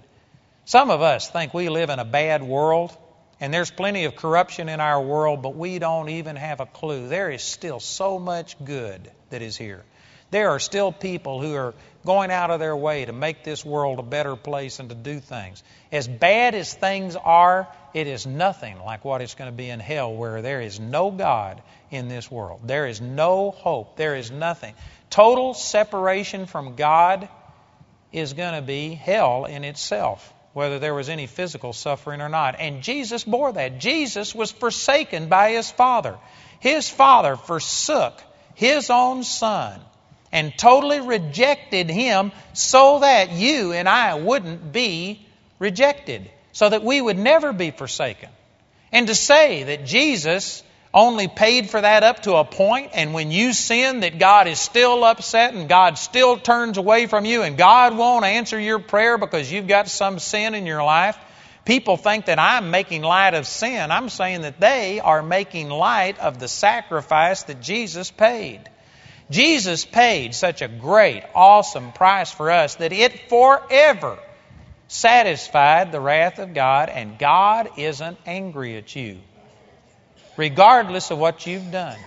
Some of us think we live in a bad world, and there's plenty of corruption in our world, but we don't even have a clue. There is still so much good that is here. There are still people who are going out of their way to make this world a better place and to do things. As bad as things are, it is nothing like what it's going to be in hell, where there is no God in this world. There is no hope. There is nothing. Total separation from God is going to be hell in itself, whether there was any physical suffering or not. And Jesus bore that. Jesus was forsaken by his Father. His Father forsook his own Son and totally rejected him so that you and I wouldn't be rejected, so that we would never be forsaken. And to say that Jesus only paid for that up to a point, and when you sin, that God is still upset and God still turns away from you, and God won't answer your prayer because you've got some sin in your life. People think that I'm making light of sin. I'm saying that they are making light of the sacrifice that Jesus paid. Jesus paid such a great, awesome price for us that it forever satisfied the wrath of God, and God isn't angry at you, regardless of what you've done.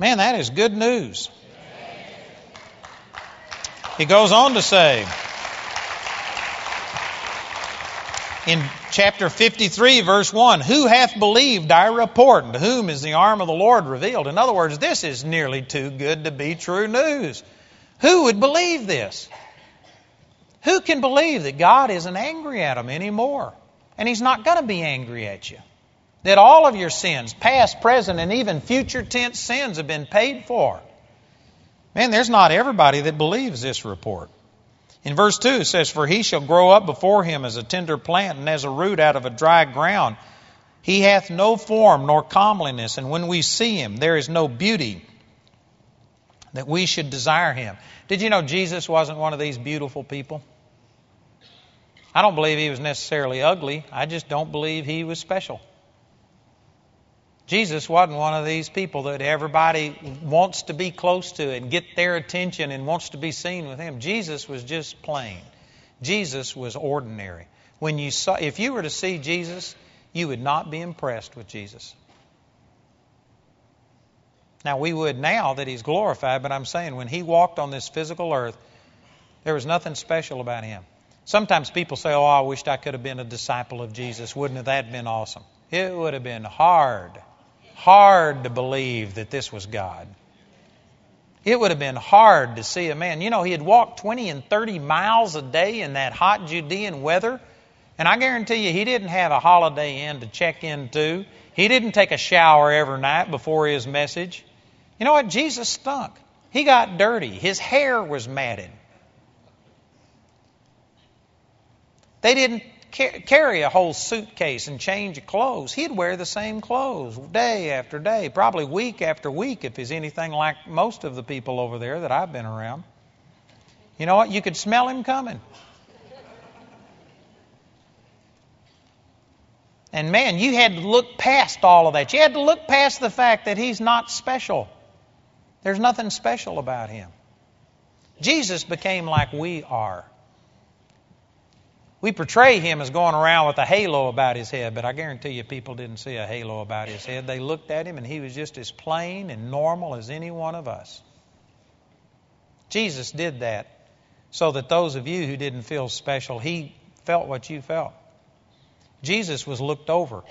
Man, that is good news. He goes on to say, in chapter 53, verse 1, Who hath believed our report, and to whom is the arm of the Lord revealed? In other words, this is nearly too good to be true news. Who would believe this? Who can believe that God isn't angry at them anymore? And He's not going to be angry at you. That all of your sins, past, present, and even future tense sins, have been paid for. Man, there's not everybody that believes this report. In verse 2, it says, For he shall grow up before him as a tender plant and as a root out of a dry ground. He hath no form nor comeliness, and when we see him, there is no beauty that we should desire him. Did you know Jesus wasn't one of these beautiful people? I don't believe he was necessarily ugly. I just don't believe he was special. Jesus wasn't one of these people that everybody wants to be close to and get their attention and wants to be seen with him. Jesus was just plain. Jesus was ordinary. When you saw if you were to see Jesus, you would not be impressed with Jesus. Now we would now that he's glorified, but I'm saying when he walked on this physical earth, there was nothing special about him. Sometimes people say, "Oh, I wished I could have been a disciple of Jesus. Wouldn't that have been awesome?" It would have been hard hard to believe that this was God. It would have been hard to see a man. You know, he had walked 20 and 30 miles a day in that hot Judean weather. And I guarantee you, he didn't have a holiday inn to check into. He didn't take a shower every night before his message. You know what? Jesus stunk. He got dirty. His hair was matted. They didn't carry a whole suitcase and change of clothes. He'd wear the same clothes day after day, probably week after week if he's anything like most of the people over there that I've been around. You know what? You could smell him coming. And man, you had to look past all of that. You had to look past the fact that he's not special. There's nothing special about him. Jesus became like we are. We portray him as going around with a halo about his head, but I guarantee you people didn't see a halo about his head. They looked at him and he was just as plain and normal as any one of us. Jesus did that so that those of you who didn't feel special, he felt what you felt. Jesus was looked over.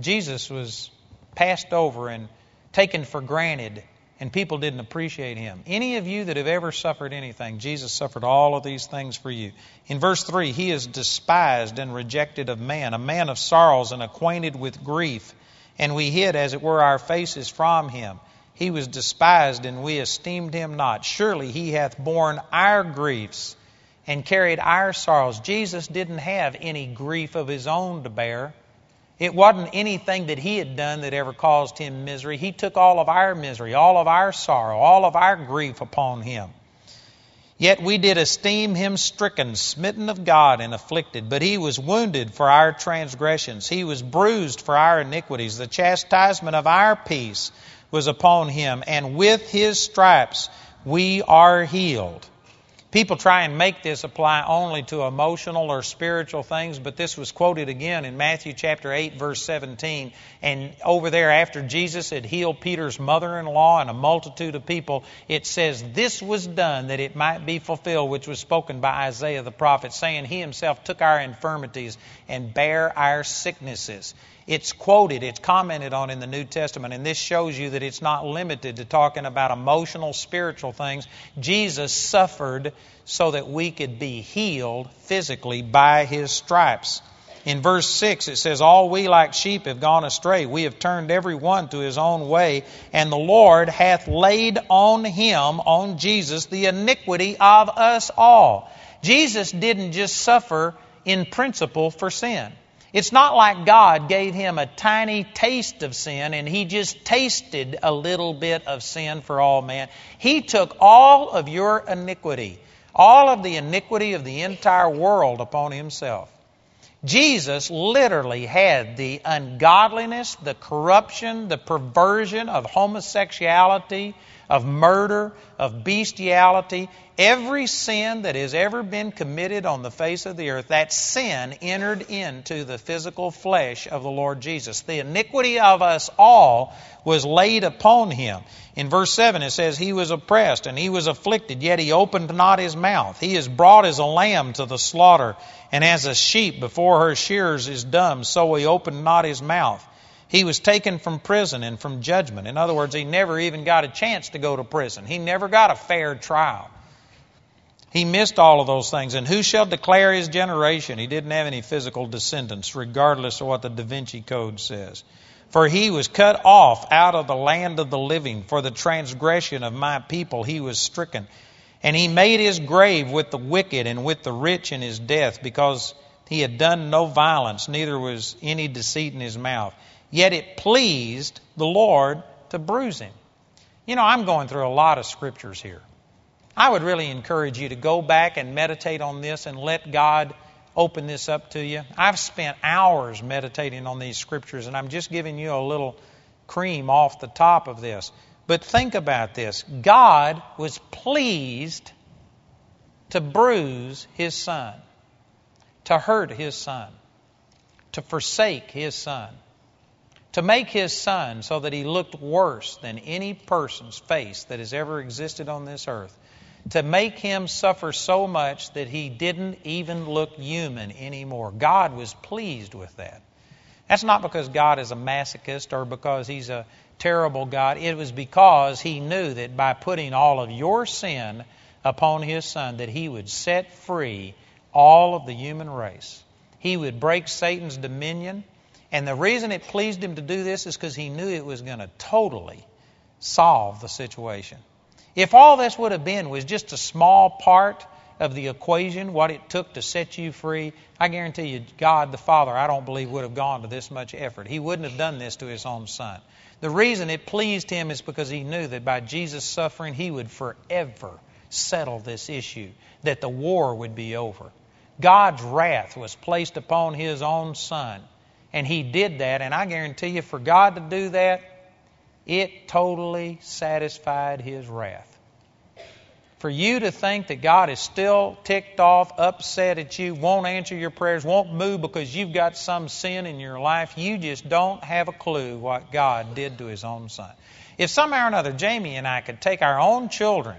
Jesus was passed over and taken for granted and people didn't appreciate him. Any of you that have ever suffered anything, Jesus suffered all of these things for you. In verse 3, he is despised and rejected of man, a man of sorrows and acquainted with grief, and we hid, as it were, our faces from him. He was despised, and we esteemed him not. Surely he hath borne our griefs and carried our sorrows. Jesus didn't have any grief of his own to bear. It wasn't anything that he had done that ever caused him misery. He took all of our misery, all of our sorrow, all of our grief upon him. Yet we did esteem him stricken, smitten of God, and afflicted. But he was wounded for our transgressions, he was bruised for our iniquities. The chastisement of our peace was upon him, and with his stripes we are healed. People try and make this apply only to emotional or spiritual things, but this was quoted again in Matthew chapter 8, verse 17. And over there, after Jesus had healed Peter's mother in law and a multitude of people, it says, This was done that it might be fulfilled, which was spoken by Isaiah the prophet, saying, He himself took our infirmities and bare our sicknesses. It's quoted, it's commented on in the New Testament, and this shows you that it's not limited to talking about emotional, spiritual things. Jesus suffered so that we could be healed physically by his stripes. In verse 6, it says, All we like sheep have gone astray. We have turned every one to his own way, and the Lord hath laid on him, on Jesus, the iniquity of us all. Jesus didn't just suffer in principle for sin. It's not like God gave him a tiny taste of sin and he just tasted a little bit of sin for all men. He took all of your iniquity, all of the iniquity of the entire world upon himself. Jesus literally had the ungodliness, the corruption, the perversion of homosexuality, of murder, of bestiality, every sin that has ever been committed on the face of the earth, that sin entered into the physical flesh of the Lord Jesus. The iniquity of us all was laid upon him. In verse 7 it says, He was oppressed and he was afflicted, yet he opened not his mouth. He is brought as a lamb to the slaughter, and as a sheep before her shearers is dumb, so he opened not his mouth. He was taken from prison and from judgment. In other words, he never even got a chance to go to prison. He never got a fair trial. He missed all of those things. And who shall declare his generation? He didn't have any physical descendants, regardless of what the Da Vinci Code says. For he was cut off out of the land of the living. For the transgression of my people he was stricken. And he made his grave with the wicked and with the rich in his death, because he had done no violence, neither was any deceit in his mouth. Yet it pleased the Lord to bruise him. You know, I'm going through a lot of scriptures here. I would really encourage you to go back and meditate on this and let God open this up to you. I've spent hours meditating on these scriptures, and I'm just giving you a little cream off the top of this. But think about this God was pleased to bruise his son, to hurt his son, to forsake his son to make his son so that he looked worse than any person's face that has ever existed on this earth, to make him suffer so much that he didn't even look human anymore. God was pleased with that. That's not because God is a masochist or because he's a terrible God. It was because he knew that by putting all of your sin upon his son that he would set free all of the human race. He would break Satan's dominion and the reason it pleased him to do this is because he knew it was going to totally solve the situation. If all this would have been was just a small part of the equation, what it took to set you free, I guarantee you, God the Father, I don't believe, would have gone to this much effort. He wouldn't have done this to His own Son. The reason it pleased Him is because He knew that by Jesus' suffering, He would forever settle this issue, that the war would be over. God's wrath was placed upon His own Son, and He did that, and I guarantee you, for God to do that, it totally satisfied His wrath for you to think that God is still ticked off, upset at you, won't answer your prayers, won't move because you've got some sin in your life, you just don't have a clue what God did to His own Son. If somehow or another Jamie and I could take our own children,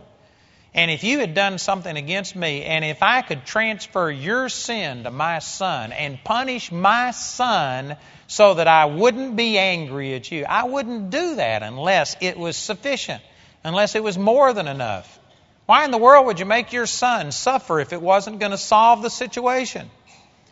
and if you had done something against me, and if I could transfer your sin to my son and punish my son so that I wouldn't be angry at you, I wouldn't do that unless it was sufficient, unless it was more than enough. Why in the world would you make your son suffer if it wasn't going to solve the situation?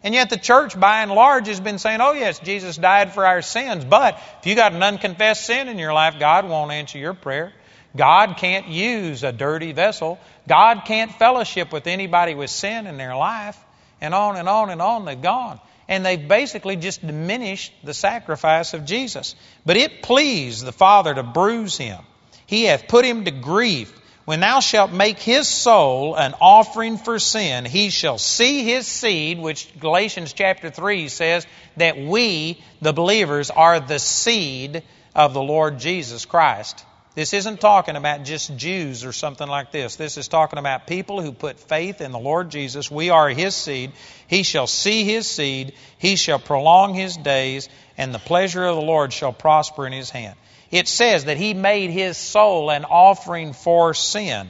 And yet the church, by and large, has been saying, oh, yes, Jesus died for our sins, but if you got an unconfessed sin in your life, God won't answer your prayer. God can't use a dirty vessel. God can't fellowship with anybody with sin in their life. And on and on and on they've gone. And they've basically just diminished the sacrifice of Jesus. But it pleased the Father to bruise him. He hath put him to grief. When thou shalt make his soul an offering for sin, he shall see his seed, which Galatians chapter 3 says that we, the believers, are the seed of the Lord Jesus Christ. This isn't talking about just Jews or something like this. This is talking about people who put faith in the Lord Jesus. We are his seed. He shall see his seed. He shall prolong his days, and the pleasure of the Lord shall prosper in his hand it says that he made his soul an offering for sin.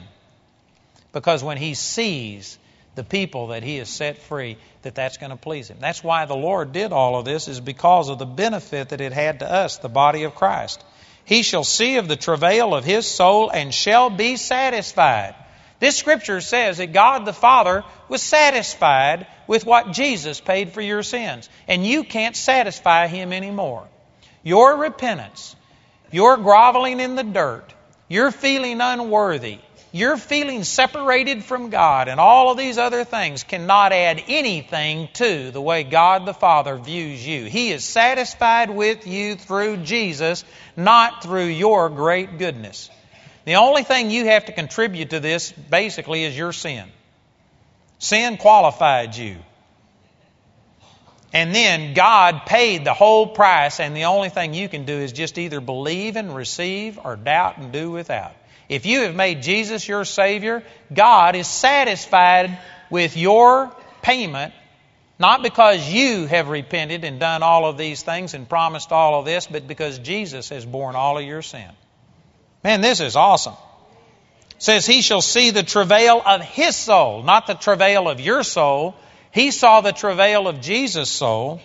Because when he sees the people that he has set free, that that's going to please him. That's why the Lord did all of this, is because of the benefit that it had to us, the body of Christ. He shall see of the travail of his soul and shall be satisfied. This scripture says that God the Father was satisfied with what Jesus paid for your sins. And you can't satisfy him anymore. Your repentance you're groveling in the dirt. You're feeling unworthy. You're feeling separated from God, and all of these other things cannot add anything to the way God the Father views you. He is satisfied with you through Jesus, not through your great goodness. The only thing you have to contribute to this, basically, is your sin. Sin qualified you. And then God paid the whole price, and the only thing you can do is just either believe and receive or doubt and do without. If you have made Jesus your Savior, God is satisfied with your payment, not because you have repented and done all of these things and promised all of this, but because Jesus has borne all of your sin. Man, this is awesome. It says, He shall see the travail of His soul, not the travail of your soul he saw the travail of Jesus' soul,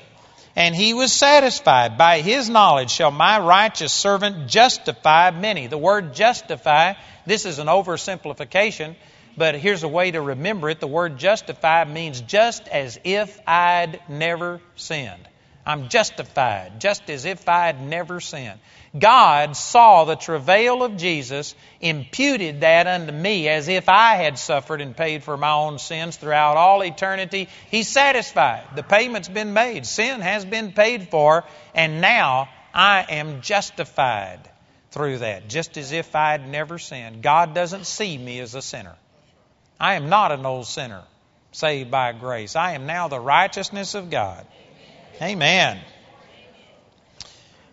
and he was satisfied. By his knowledge shall my righteous servant justify many. The word justify, this is an oversimplification, but here's a way to remember it. The word justify means just as if I'd never sinned. I'm justified, just as if I'd never sinned. God saw the travail of Jesus, imputed that unto me as if I had suffered and paid for my own sins throughout all eternity. He's satisfied. The payment's been made. Sin has been paid for, and now I am justified through that, just as if I had never sinned. God doesn't see me as a sinner. I am not an old sinner saved by grace. I am now the righteousness of God. Amen.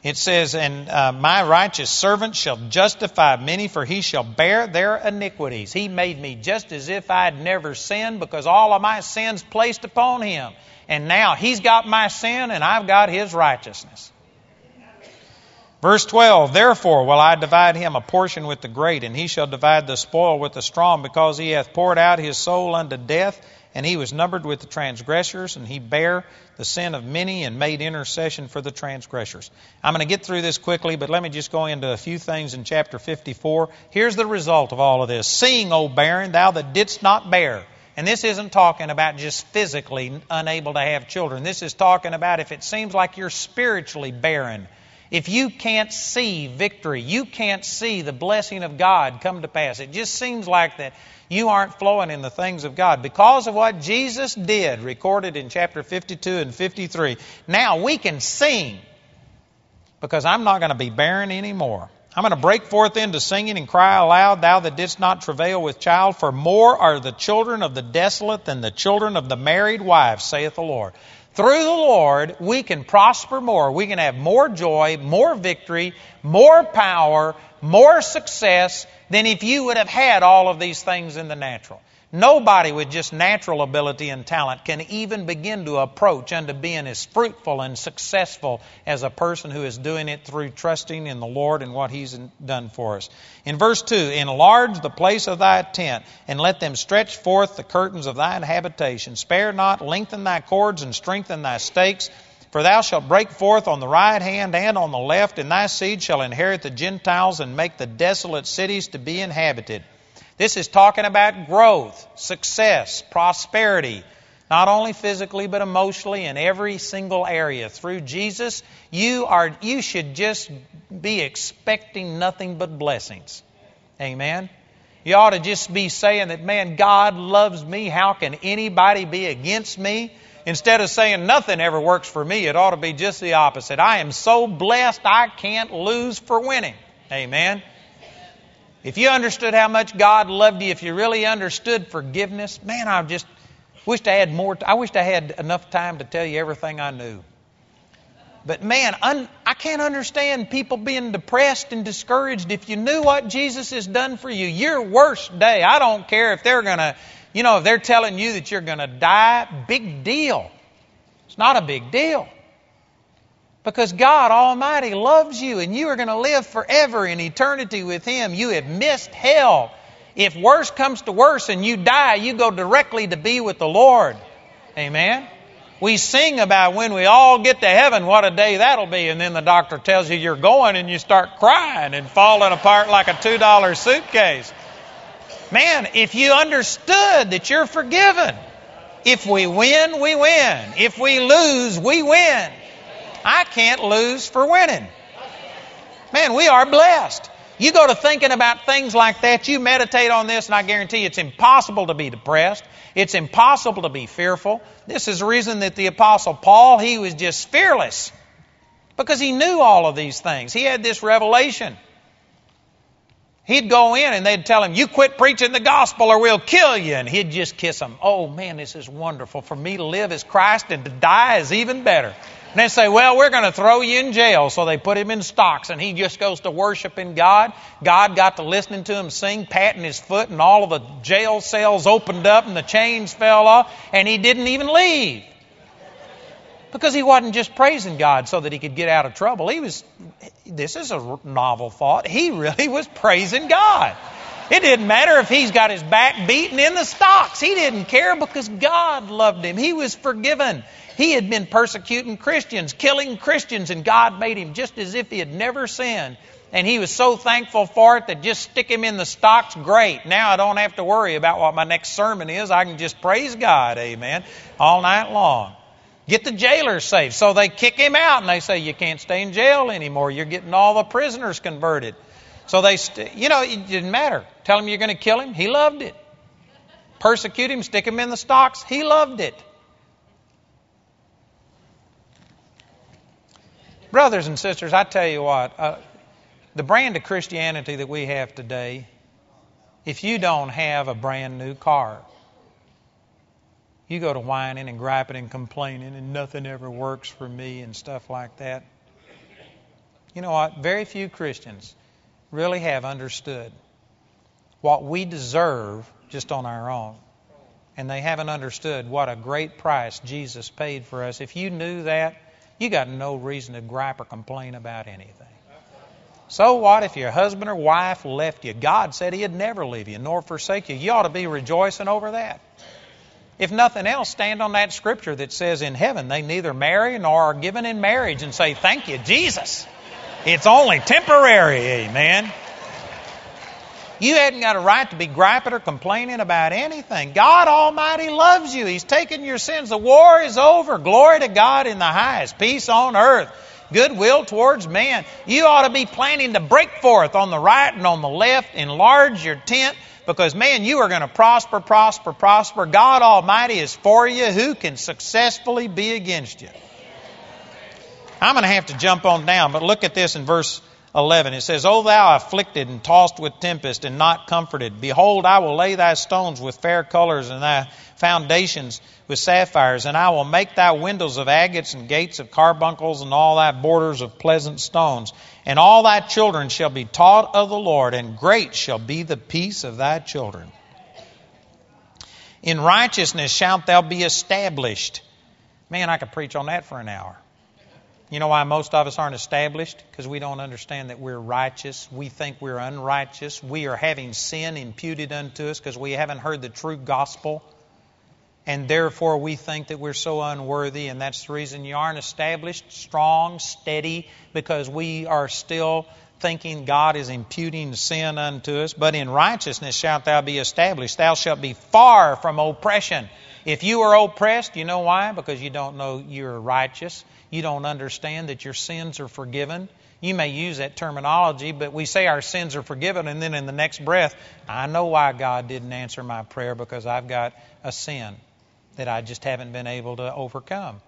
It says, And uh, my righteous servant shall justify many, for he shall bear their iniquities. He made me just as if I had never sinned, because all of my sins placed upon him. And now he's got my sin, and I've got his righteousness. Verse 12, Therefore will I divide him a portion with the great, and he shall divide the spoil with the strong, because he hath poured out his soul unto death and he was numbered with the transgressors, and he bare the sin of many and made intercession for the transgressors. I'm going to get through this quickly, but let me just go into a few things in chapter 54. Here's the result of all of this Seeing, O barren, thou that didst not bear. And this isn't talking about just physically unable to have children. This is talking about if it seems like you're spiritually barren if you can't see victory, you can't see the blessing of God come to pass, it just seems like that you aren't flowing in the things of God because of what Jesus did, recorded in chapter 52 and 53. Now we can sing because I'm not going to be barren anymore. I'm going to break forth into singing and cry aloud, thou that didst not travail with child, for more are the children of the desolate than the children of the married wife, saith the Lord. Through the Lord, we can prosper more. We can have more joy, more victory, more power, more success than if you would have had all of these things in the natural. Nobody with just natural ability and talent can even begin to approach unto being as fruitful and successful as a person who is doing it through trusting in the Lord and what He's done for us. In verse 2, enlarge the place of thy tent, and let them stretch forth the curtains of thine habitation. Spare not, lengthen thy cords, and strengthen thy stakes. For thou shalt break forth on the right hand and on the left, and thy seed shall inherit the Gentiles and make the desolate cities to be inhabited. This is talking about growth, success, prosperity, not only physically but emotionally in every single area. Through Jesus, you are you should just be expecting nothing but blessings. Amen. You ought to just be saying that, man, God loves me. How can anybody be against me? Instead of saying nothing ever works for me, it ought to be just the opposite. I am so blessed I can't lose for winning. Amen. If you understood how much God loved you, if you really understood forgiveness, man, I just wished I had more. I wished I had enough time to tell you everything I knew. But man, un, I can't understand people being depressed and discouraged. If you knew what Jesus has done for you, your worst day, I don't care if they're going to, you know, if they're telling you that you're going to die, big deal. It's not a big deal. Because God Almighty loves you and you are going to live forever in eternity with Him. You have missed hell. If worse comes to worse and you die, you go directly to be with the Lord. Amen. We sing about when we all get to heaven, what a day that'll be. And then the doctor tells you you're going and you start crying and falling apart like a $2 suitcase. Man, if you understood that you're forgiven, if we win, we win. If we lose, we win. I can't lose for winning. Man, we are blessed. You go to thinking about things like that, you meditate on this, and I guarantee you it's impossible to be depressed. It's impossible to be fearful. This is the reason that the Apostle Paul, he was just fearless because he knew all of these things. He had this revelation. He'd go in and they'd tell him, You quit preaching the gospel or we'll kill you. And he'd just kiss them. Oh, man, this is wonderful. For me to live as Christ and to die is even better. And they say, well, we're going to throw you in jail. So they put him in stocks and he just goes to worshiping God. God got to listening to him sing, patting his foot, and all of the jail cells opened up and the chains fell off, and he didn't even leave. Because he wasn't just praising God so that he could get out of trouble. He was, this is a novel thought. He really was praising God. It didn't matter if he's got his back beaten in the stocks. He didn't care because God loved him. He was forgiven. He had been persecuting Christians, killing Christians, and God made him just as if he had never sinned. And he was so thankful for it that just stick him in the stocks, great. Now I don't have to worry about what my next sermon is. I can just praise God, amen, all night long. Get the jailer safe. So they kick him out and they say, You can't stay in jail anymore. You're getting all the prisoners converted. So they, st- you know, it didn't matter. Tell him you're going to kill him. He loved it. Persecute him, stick him in the stocks. He loved it. Brothers and sisters, I tell you what, uh, the brand of Christianity that we have today, if you don't have a brand new car, you go to whining and griping and complaining, and nothing ever works for me and stuff like that. You know what? Very few Christians really have understood what we deserve just on our own. And they haven't understood what a great price Jesus paid for us. If you knew that, you got no reason to gripe or complain about anything. So what if your husband or wife left you? God said He'd never leave you nor forsake you. You ought to be rejoicing over that. If nothing else, stand on that scripture that says in heaven they neither marry nor are given in marriage and say, Thank you, Jesus. It's only temporary, amen. You hadn't got a right to be griping or complaining about anything. God Almighty loves you. He's taken your sins. The war is over. Glory to God in the highest. Peace on earth. goodwill towards men. You ought to be planning to break forth on the right and on the left, enlarge your tent, because man, you are going to prosper, prosper, prosper. God Almighty is for you. Who can successfully be against you? I'm going to have to jump on down, but look at this in verse 11. It says, O thou afflicted and tossed with tempest and not comforted, behold, I will lay thy stones with fair colors and thy foundations with sapphires, and I will make thy windows of agates and gates of carbuncles and all thy borders of pleasant stones. And all thy children shall be taught of the Lord, and great shall be the peace of thy children. In righteousness shalt thou be established. Man, I could preach on that for an hour. You know why most of us aren't established? Because we don't understand that we're righteous. We think we're unrighteous. We are having sin imputed unto us because we haven't heard the true gospel. And therefore, we think that we're so unworthy, and that's the reason you aren't established, strong, steady, because we are still thinking God is imputing sin unto us. But in righteousness shalt thou be established. Thou shalt be far from oppression. If you are oppressed, you know why? Because you don't know you're righteous. You don't understand that your sins are forgiven. You may use that terminology, but we say our sins are forgiven, and then in the next breath, I know why God didn't answer my prayer because I've got a sin that I just haven't been able to overcome.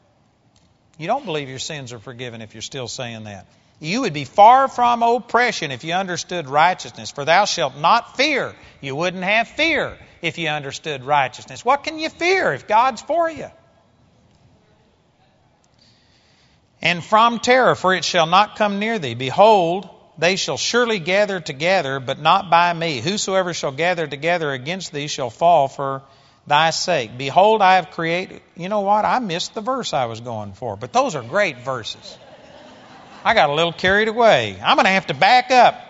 You don't believe your sins are forgiven if you're still saying that. You would be far from oppression if you understood righteousness, for thou shalt not fear. You wouldn't have fear if you understood righteousness. What can you fear if God's for you? And from terror, for it shall not come near thee. Behold, they shall surely gather together, but not by me. Whosoever shall gather together against thee shall fall for thy sake. Behold, I have created. You know what? I missed the verse I was going for, but those are great verses. I got a little carried away. I'm going to have to back up.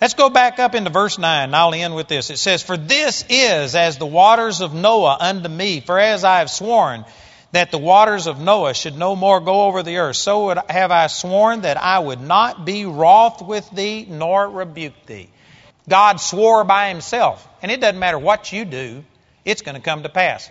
Let's go back up into verse 9, and I'll end with this. It says, For this is as the waters of Noah unto me, for as I have sworn that the waters of Noah should no more go over the earth, so have I sworn that I would not be wroth with thee nor rebuke thee. God swore by himself, and it doesn't matter what you do, it's going to come to pass.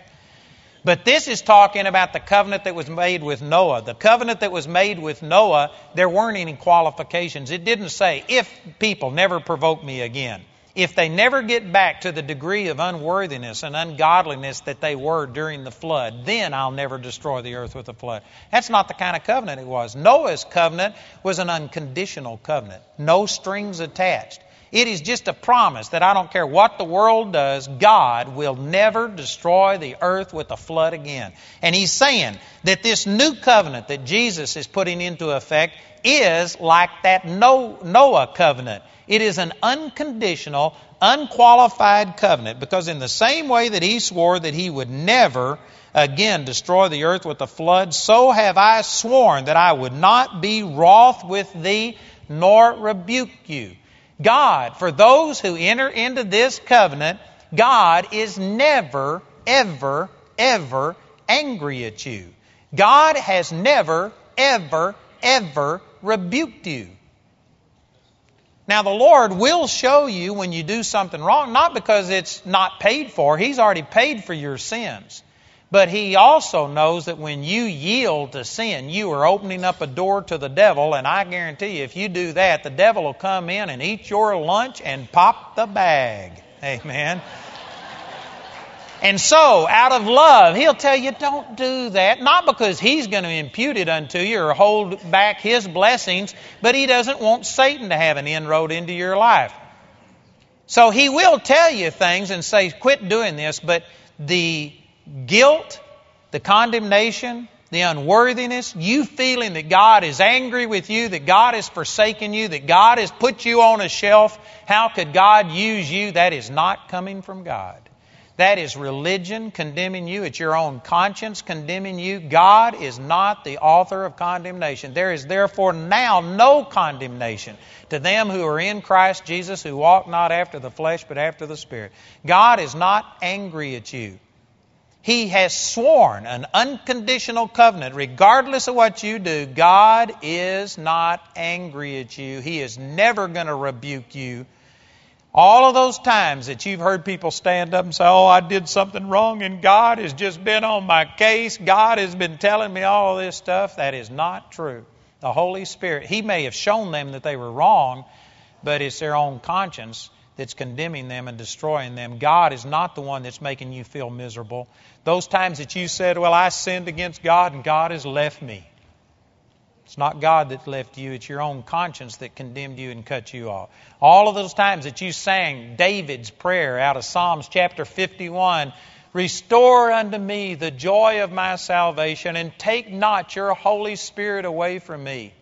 But this is talking about the covenant that was made with Noah. The covenant that was made with Noah, there weren't any qualifications. It didn't say, if people never provoke me again, if they never get back to the degree of unworthiness and ungodliness that they were during the flood, then I'll never destroy the earth with a flood. That's not the kind of covenant it was. Noah's covenant was an unconditional covenant, no strings attached. It is just a promise that I don't care what the world does, God will never destroy the earth with a flood again. And He's saying that this new covenant that Jesus is putting into effect is like that Noah covenant. It is an unconditional, unqualified covenant because, in the same way that He swore that He would never again destroy the earth with a flood, so have I sworn that I would not be wroth with thee nor rebuke you. God, for those who enter into this covenant, God is never, ever, ever angry at you. God has never, ever, ever rebuked you. Now, the Lord will show you when you do something wrong, not because it's not paid for, He's already paid for your sins. But he also knows that when you yield to sin, you are opening up a door to the devil, and I guarantee you, if you do that, the devil will come in and eat your lunch and pop the bag. Amen. And so, out of love, he'll tell you, don't do that. Not because he's going to impute it unto you or hold back his blessings, but he doesn't want Satan to have an inroad into your life. So he will tell you things and say, quit doing this, but the guilt, the condemnation, the unworthiness, you feeling that God is angry with you, that God has forsaken you, that God has put you on a shelf, how could God use you? That is not coming from God. That is religion condemning you. It's your own conscience condemning you. God is not the author of condemnation. There is therefore now no condemnation to them who are in Christ Jesus, who walk not after the flesh, but after the Spirit. God is not angry at you. He has sworn an unconditional covenant. Regardless of what you do, God is not angry at you. He is never going to rebuke you. All of those times that you've heard people stand up and say, Oh, I did something wrong and God has just been on my case, God has been telling me all of this stuff, that is not true. The Holy Spirit. He may have shown them that they were wrong, but it's their own conscience that's condemning them and destroying them. God is not the one that's making you feel miserable. Those times that you said, Well, I sinned against God and God has left me. It's not God that left you, it's your own conscience that condemned you and cut you off. All of those times that you sang David's prayer out of Psalms chapter 51 Restore unto me the joy of my salvation, and take not your Holy Spirit away from me.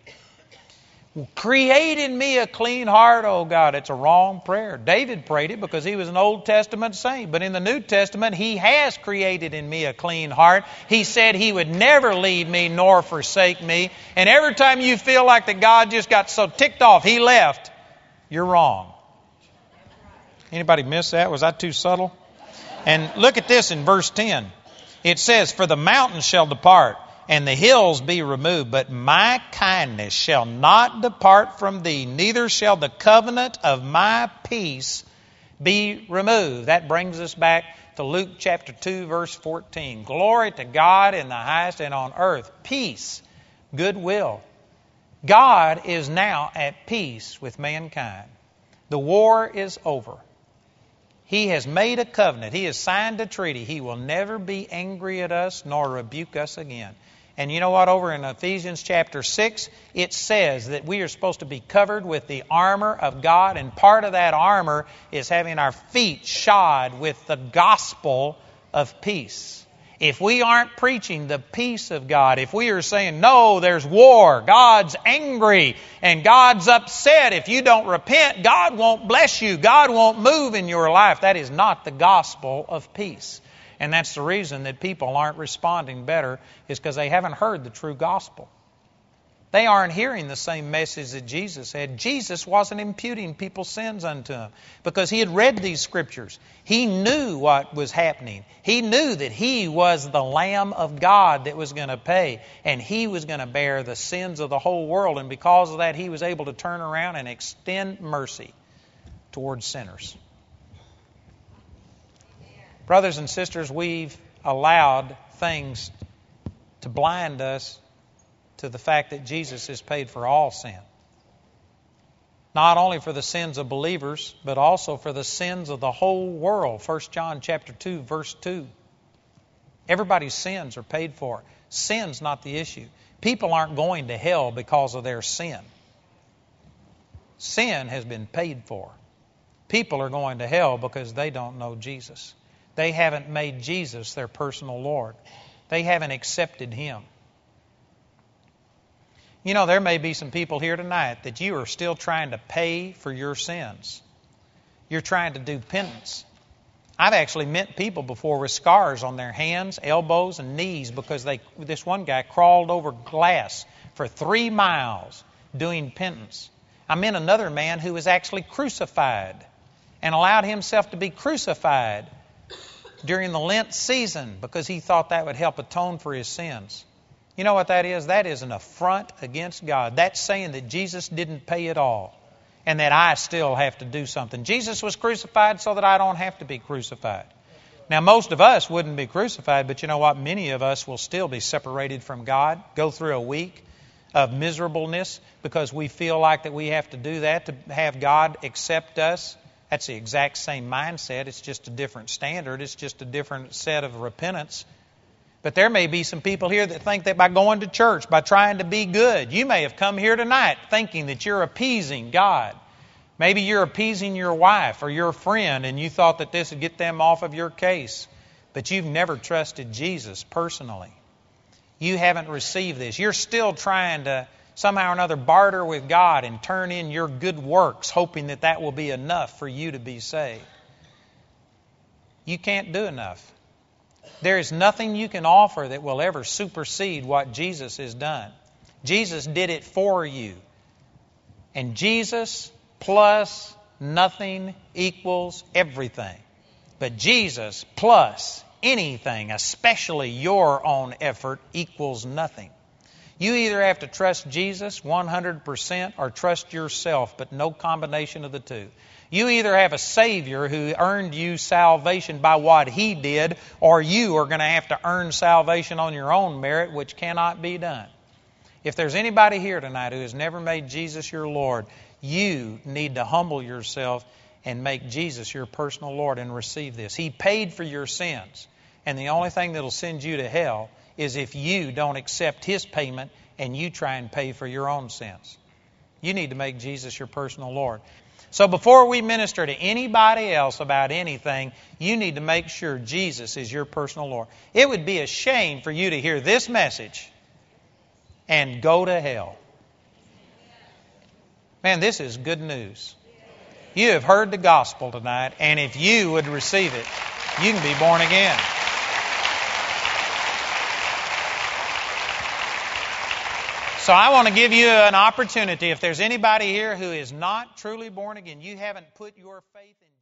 Create in me a clean heart, O God. It's a wrong prayer. David prayed it because he was an Old Testament saint. But in the New Testament, he has created in me a clean heart. He said he would never leave me nor forsake me. And every time you feel like that God just got so ticked off, he left, you're wrong. Anybody miss that? Was that too subtle? And look at this in verse 10. It says, For the mountains shall depart and the hills be removed. But my kindness shall not depart from thee, neither shall the covenant of my peace be removed. That brings us back to Luke chapter 2, verse 14. Glory to God in the highest and on earth, peace, goodwill. God is now at peace with mankind. The war is over. He has made a covenant. He has signed a treaty. He will never be angry at us nor rebuke us again. And you know what? Over in Ephesians chapter 6, it says that we are supposed to be covered with the armor of God, and part of that armor is having our feet shod with the gospel of peace. If we aren't preaching the peace of God, if we are saying, no, there's war, God's angry, and God's upset, if you don't repent, God won't bless you, God won't move in your life, that is not the gospel of peace. And that's the reason that people aren't responding better, is because they haven't heard the true gospel. They aren't hearing the same message that Jesus had. Jesus wasn't imputing people's sins unto them because he had read these scriptures. He knew what was happening. He knew that he was the Lamb of God that was going to pay, and he was going to bear the sins of the whole world. And because of that, he was able to turn around and extend mercy towards sinners. Brothers and sisters, we've allowed things to blind us to the fact that Jesus has paid for all sin. Not only for the sins of believers, but also for the sins of the whole world. 1 John chapter 2 verse 2. Everybody's sins are paid for. Sin's not the issue. People aren't going to hell because of their sin. Sin has been paid for. People are going to hell because they don't know Jesus. They haven't made Jesus their personal Lord. They haven't accepted Him. You know, there may be some people here tonight that you are still trying to pay for your sins. You're trying to do penance. I've actually met people before with scars on their hands, elbows, and knees because they, this one guy crawled over glass for three miles doing penance. I met another man who was actually crucified and allowed himself to be crucified during the Lent season because he thought that would help atone for his sins. You know what that is? That is an affront against God. That's saying that Jesus didn't pay it all and that I still have to do something. Jesus was crucified so that I don't have to be crucified. Now, most of us wouldn't be crucified, but you know what? Many of us will still be separated from God, go through a week of miserableness because we feel like that we have to do that to have God accept us. That's the exact same mindset. It's just a different standard. It's just a different set of repentance. But there may be some people here that think that by going to church, by trying to be good, you may have come here tonight thinking that you're appeasing God. Maybe you're appeasing your wife or your friend and you thought that this would get them off of your case. But you've never trusted Jesus personally. You haven't received this. You're still trying to somehow or another barter with God and turn in your good works, hoping that that will be enough for you to be saved. You can't do enough. There is nothing you can offer that will ever supersede what Jesus has done. Jesus did it for you. And Jesus plus nothing equals everything. But Jesus plus anything, especially your own effort, equals nothing. You either have to trust Jesus 100% or trust yourself, but no combination of the two. You either have a Savior who earned you salvation by what He did, or you are going to have to earn salvation on your own merit, which cannot be done. If there's anybody here tonight who has never made Jesus your Lord, you need to humble yourself and make Jesus your personal Lord and receive this. He paid for your sins. And the only thing that'll send you to hell is if you don't accept His payment and you try and pay for your own sins. You need to make Jesus your personal Lord. So before we minister to anybody else about anything, you need to make sure Jesus is your personal Lord. It would be a shame for you to hear this message and go to hell. Man, this is good news. You have heard the gospel tonight, and if you would receive it, you can be born again. So I want to give you an opportunity. If there's anybody here who is not truly born again, you haven't put your faith in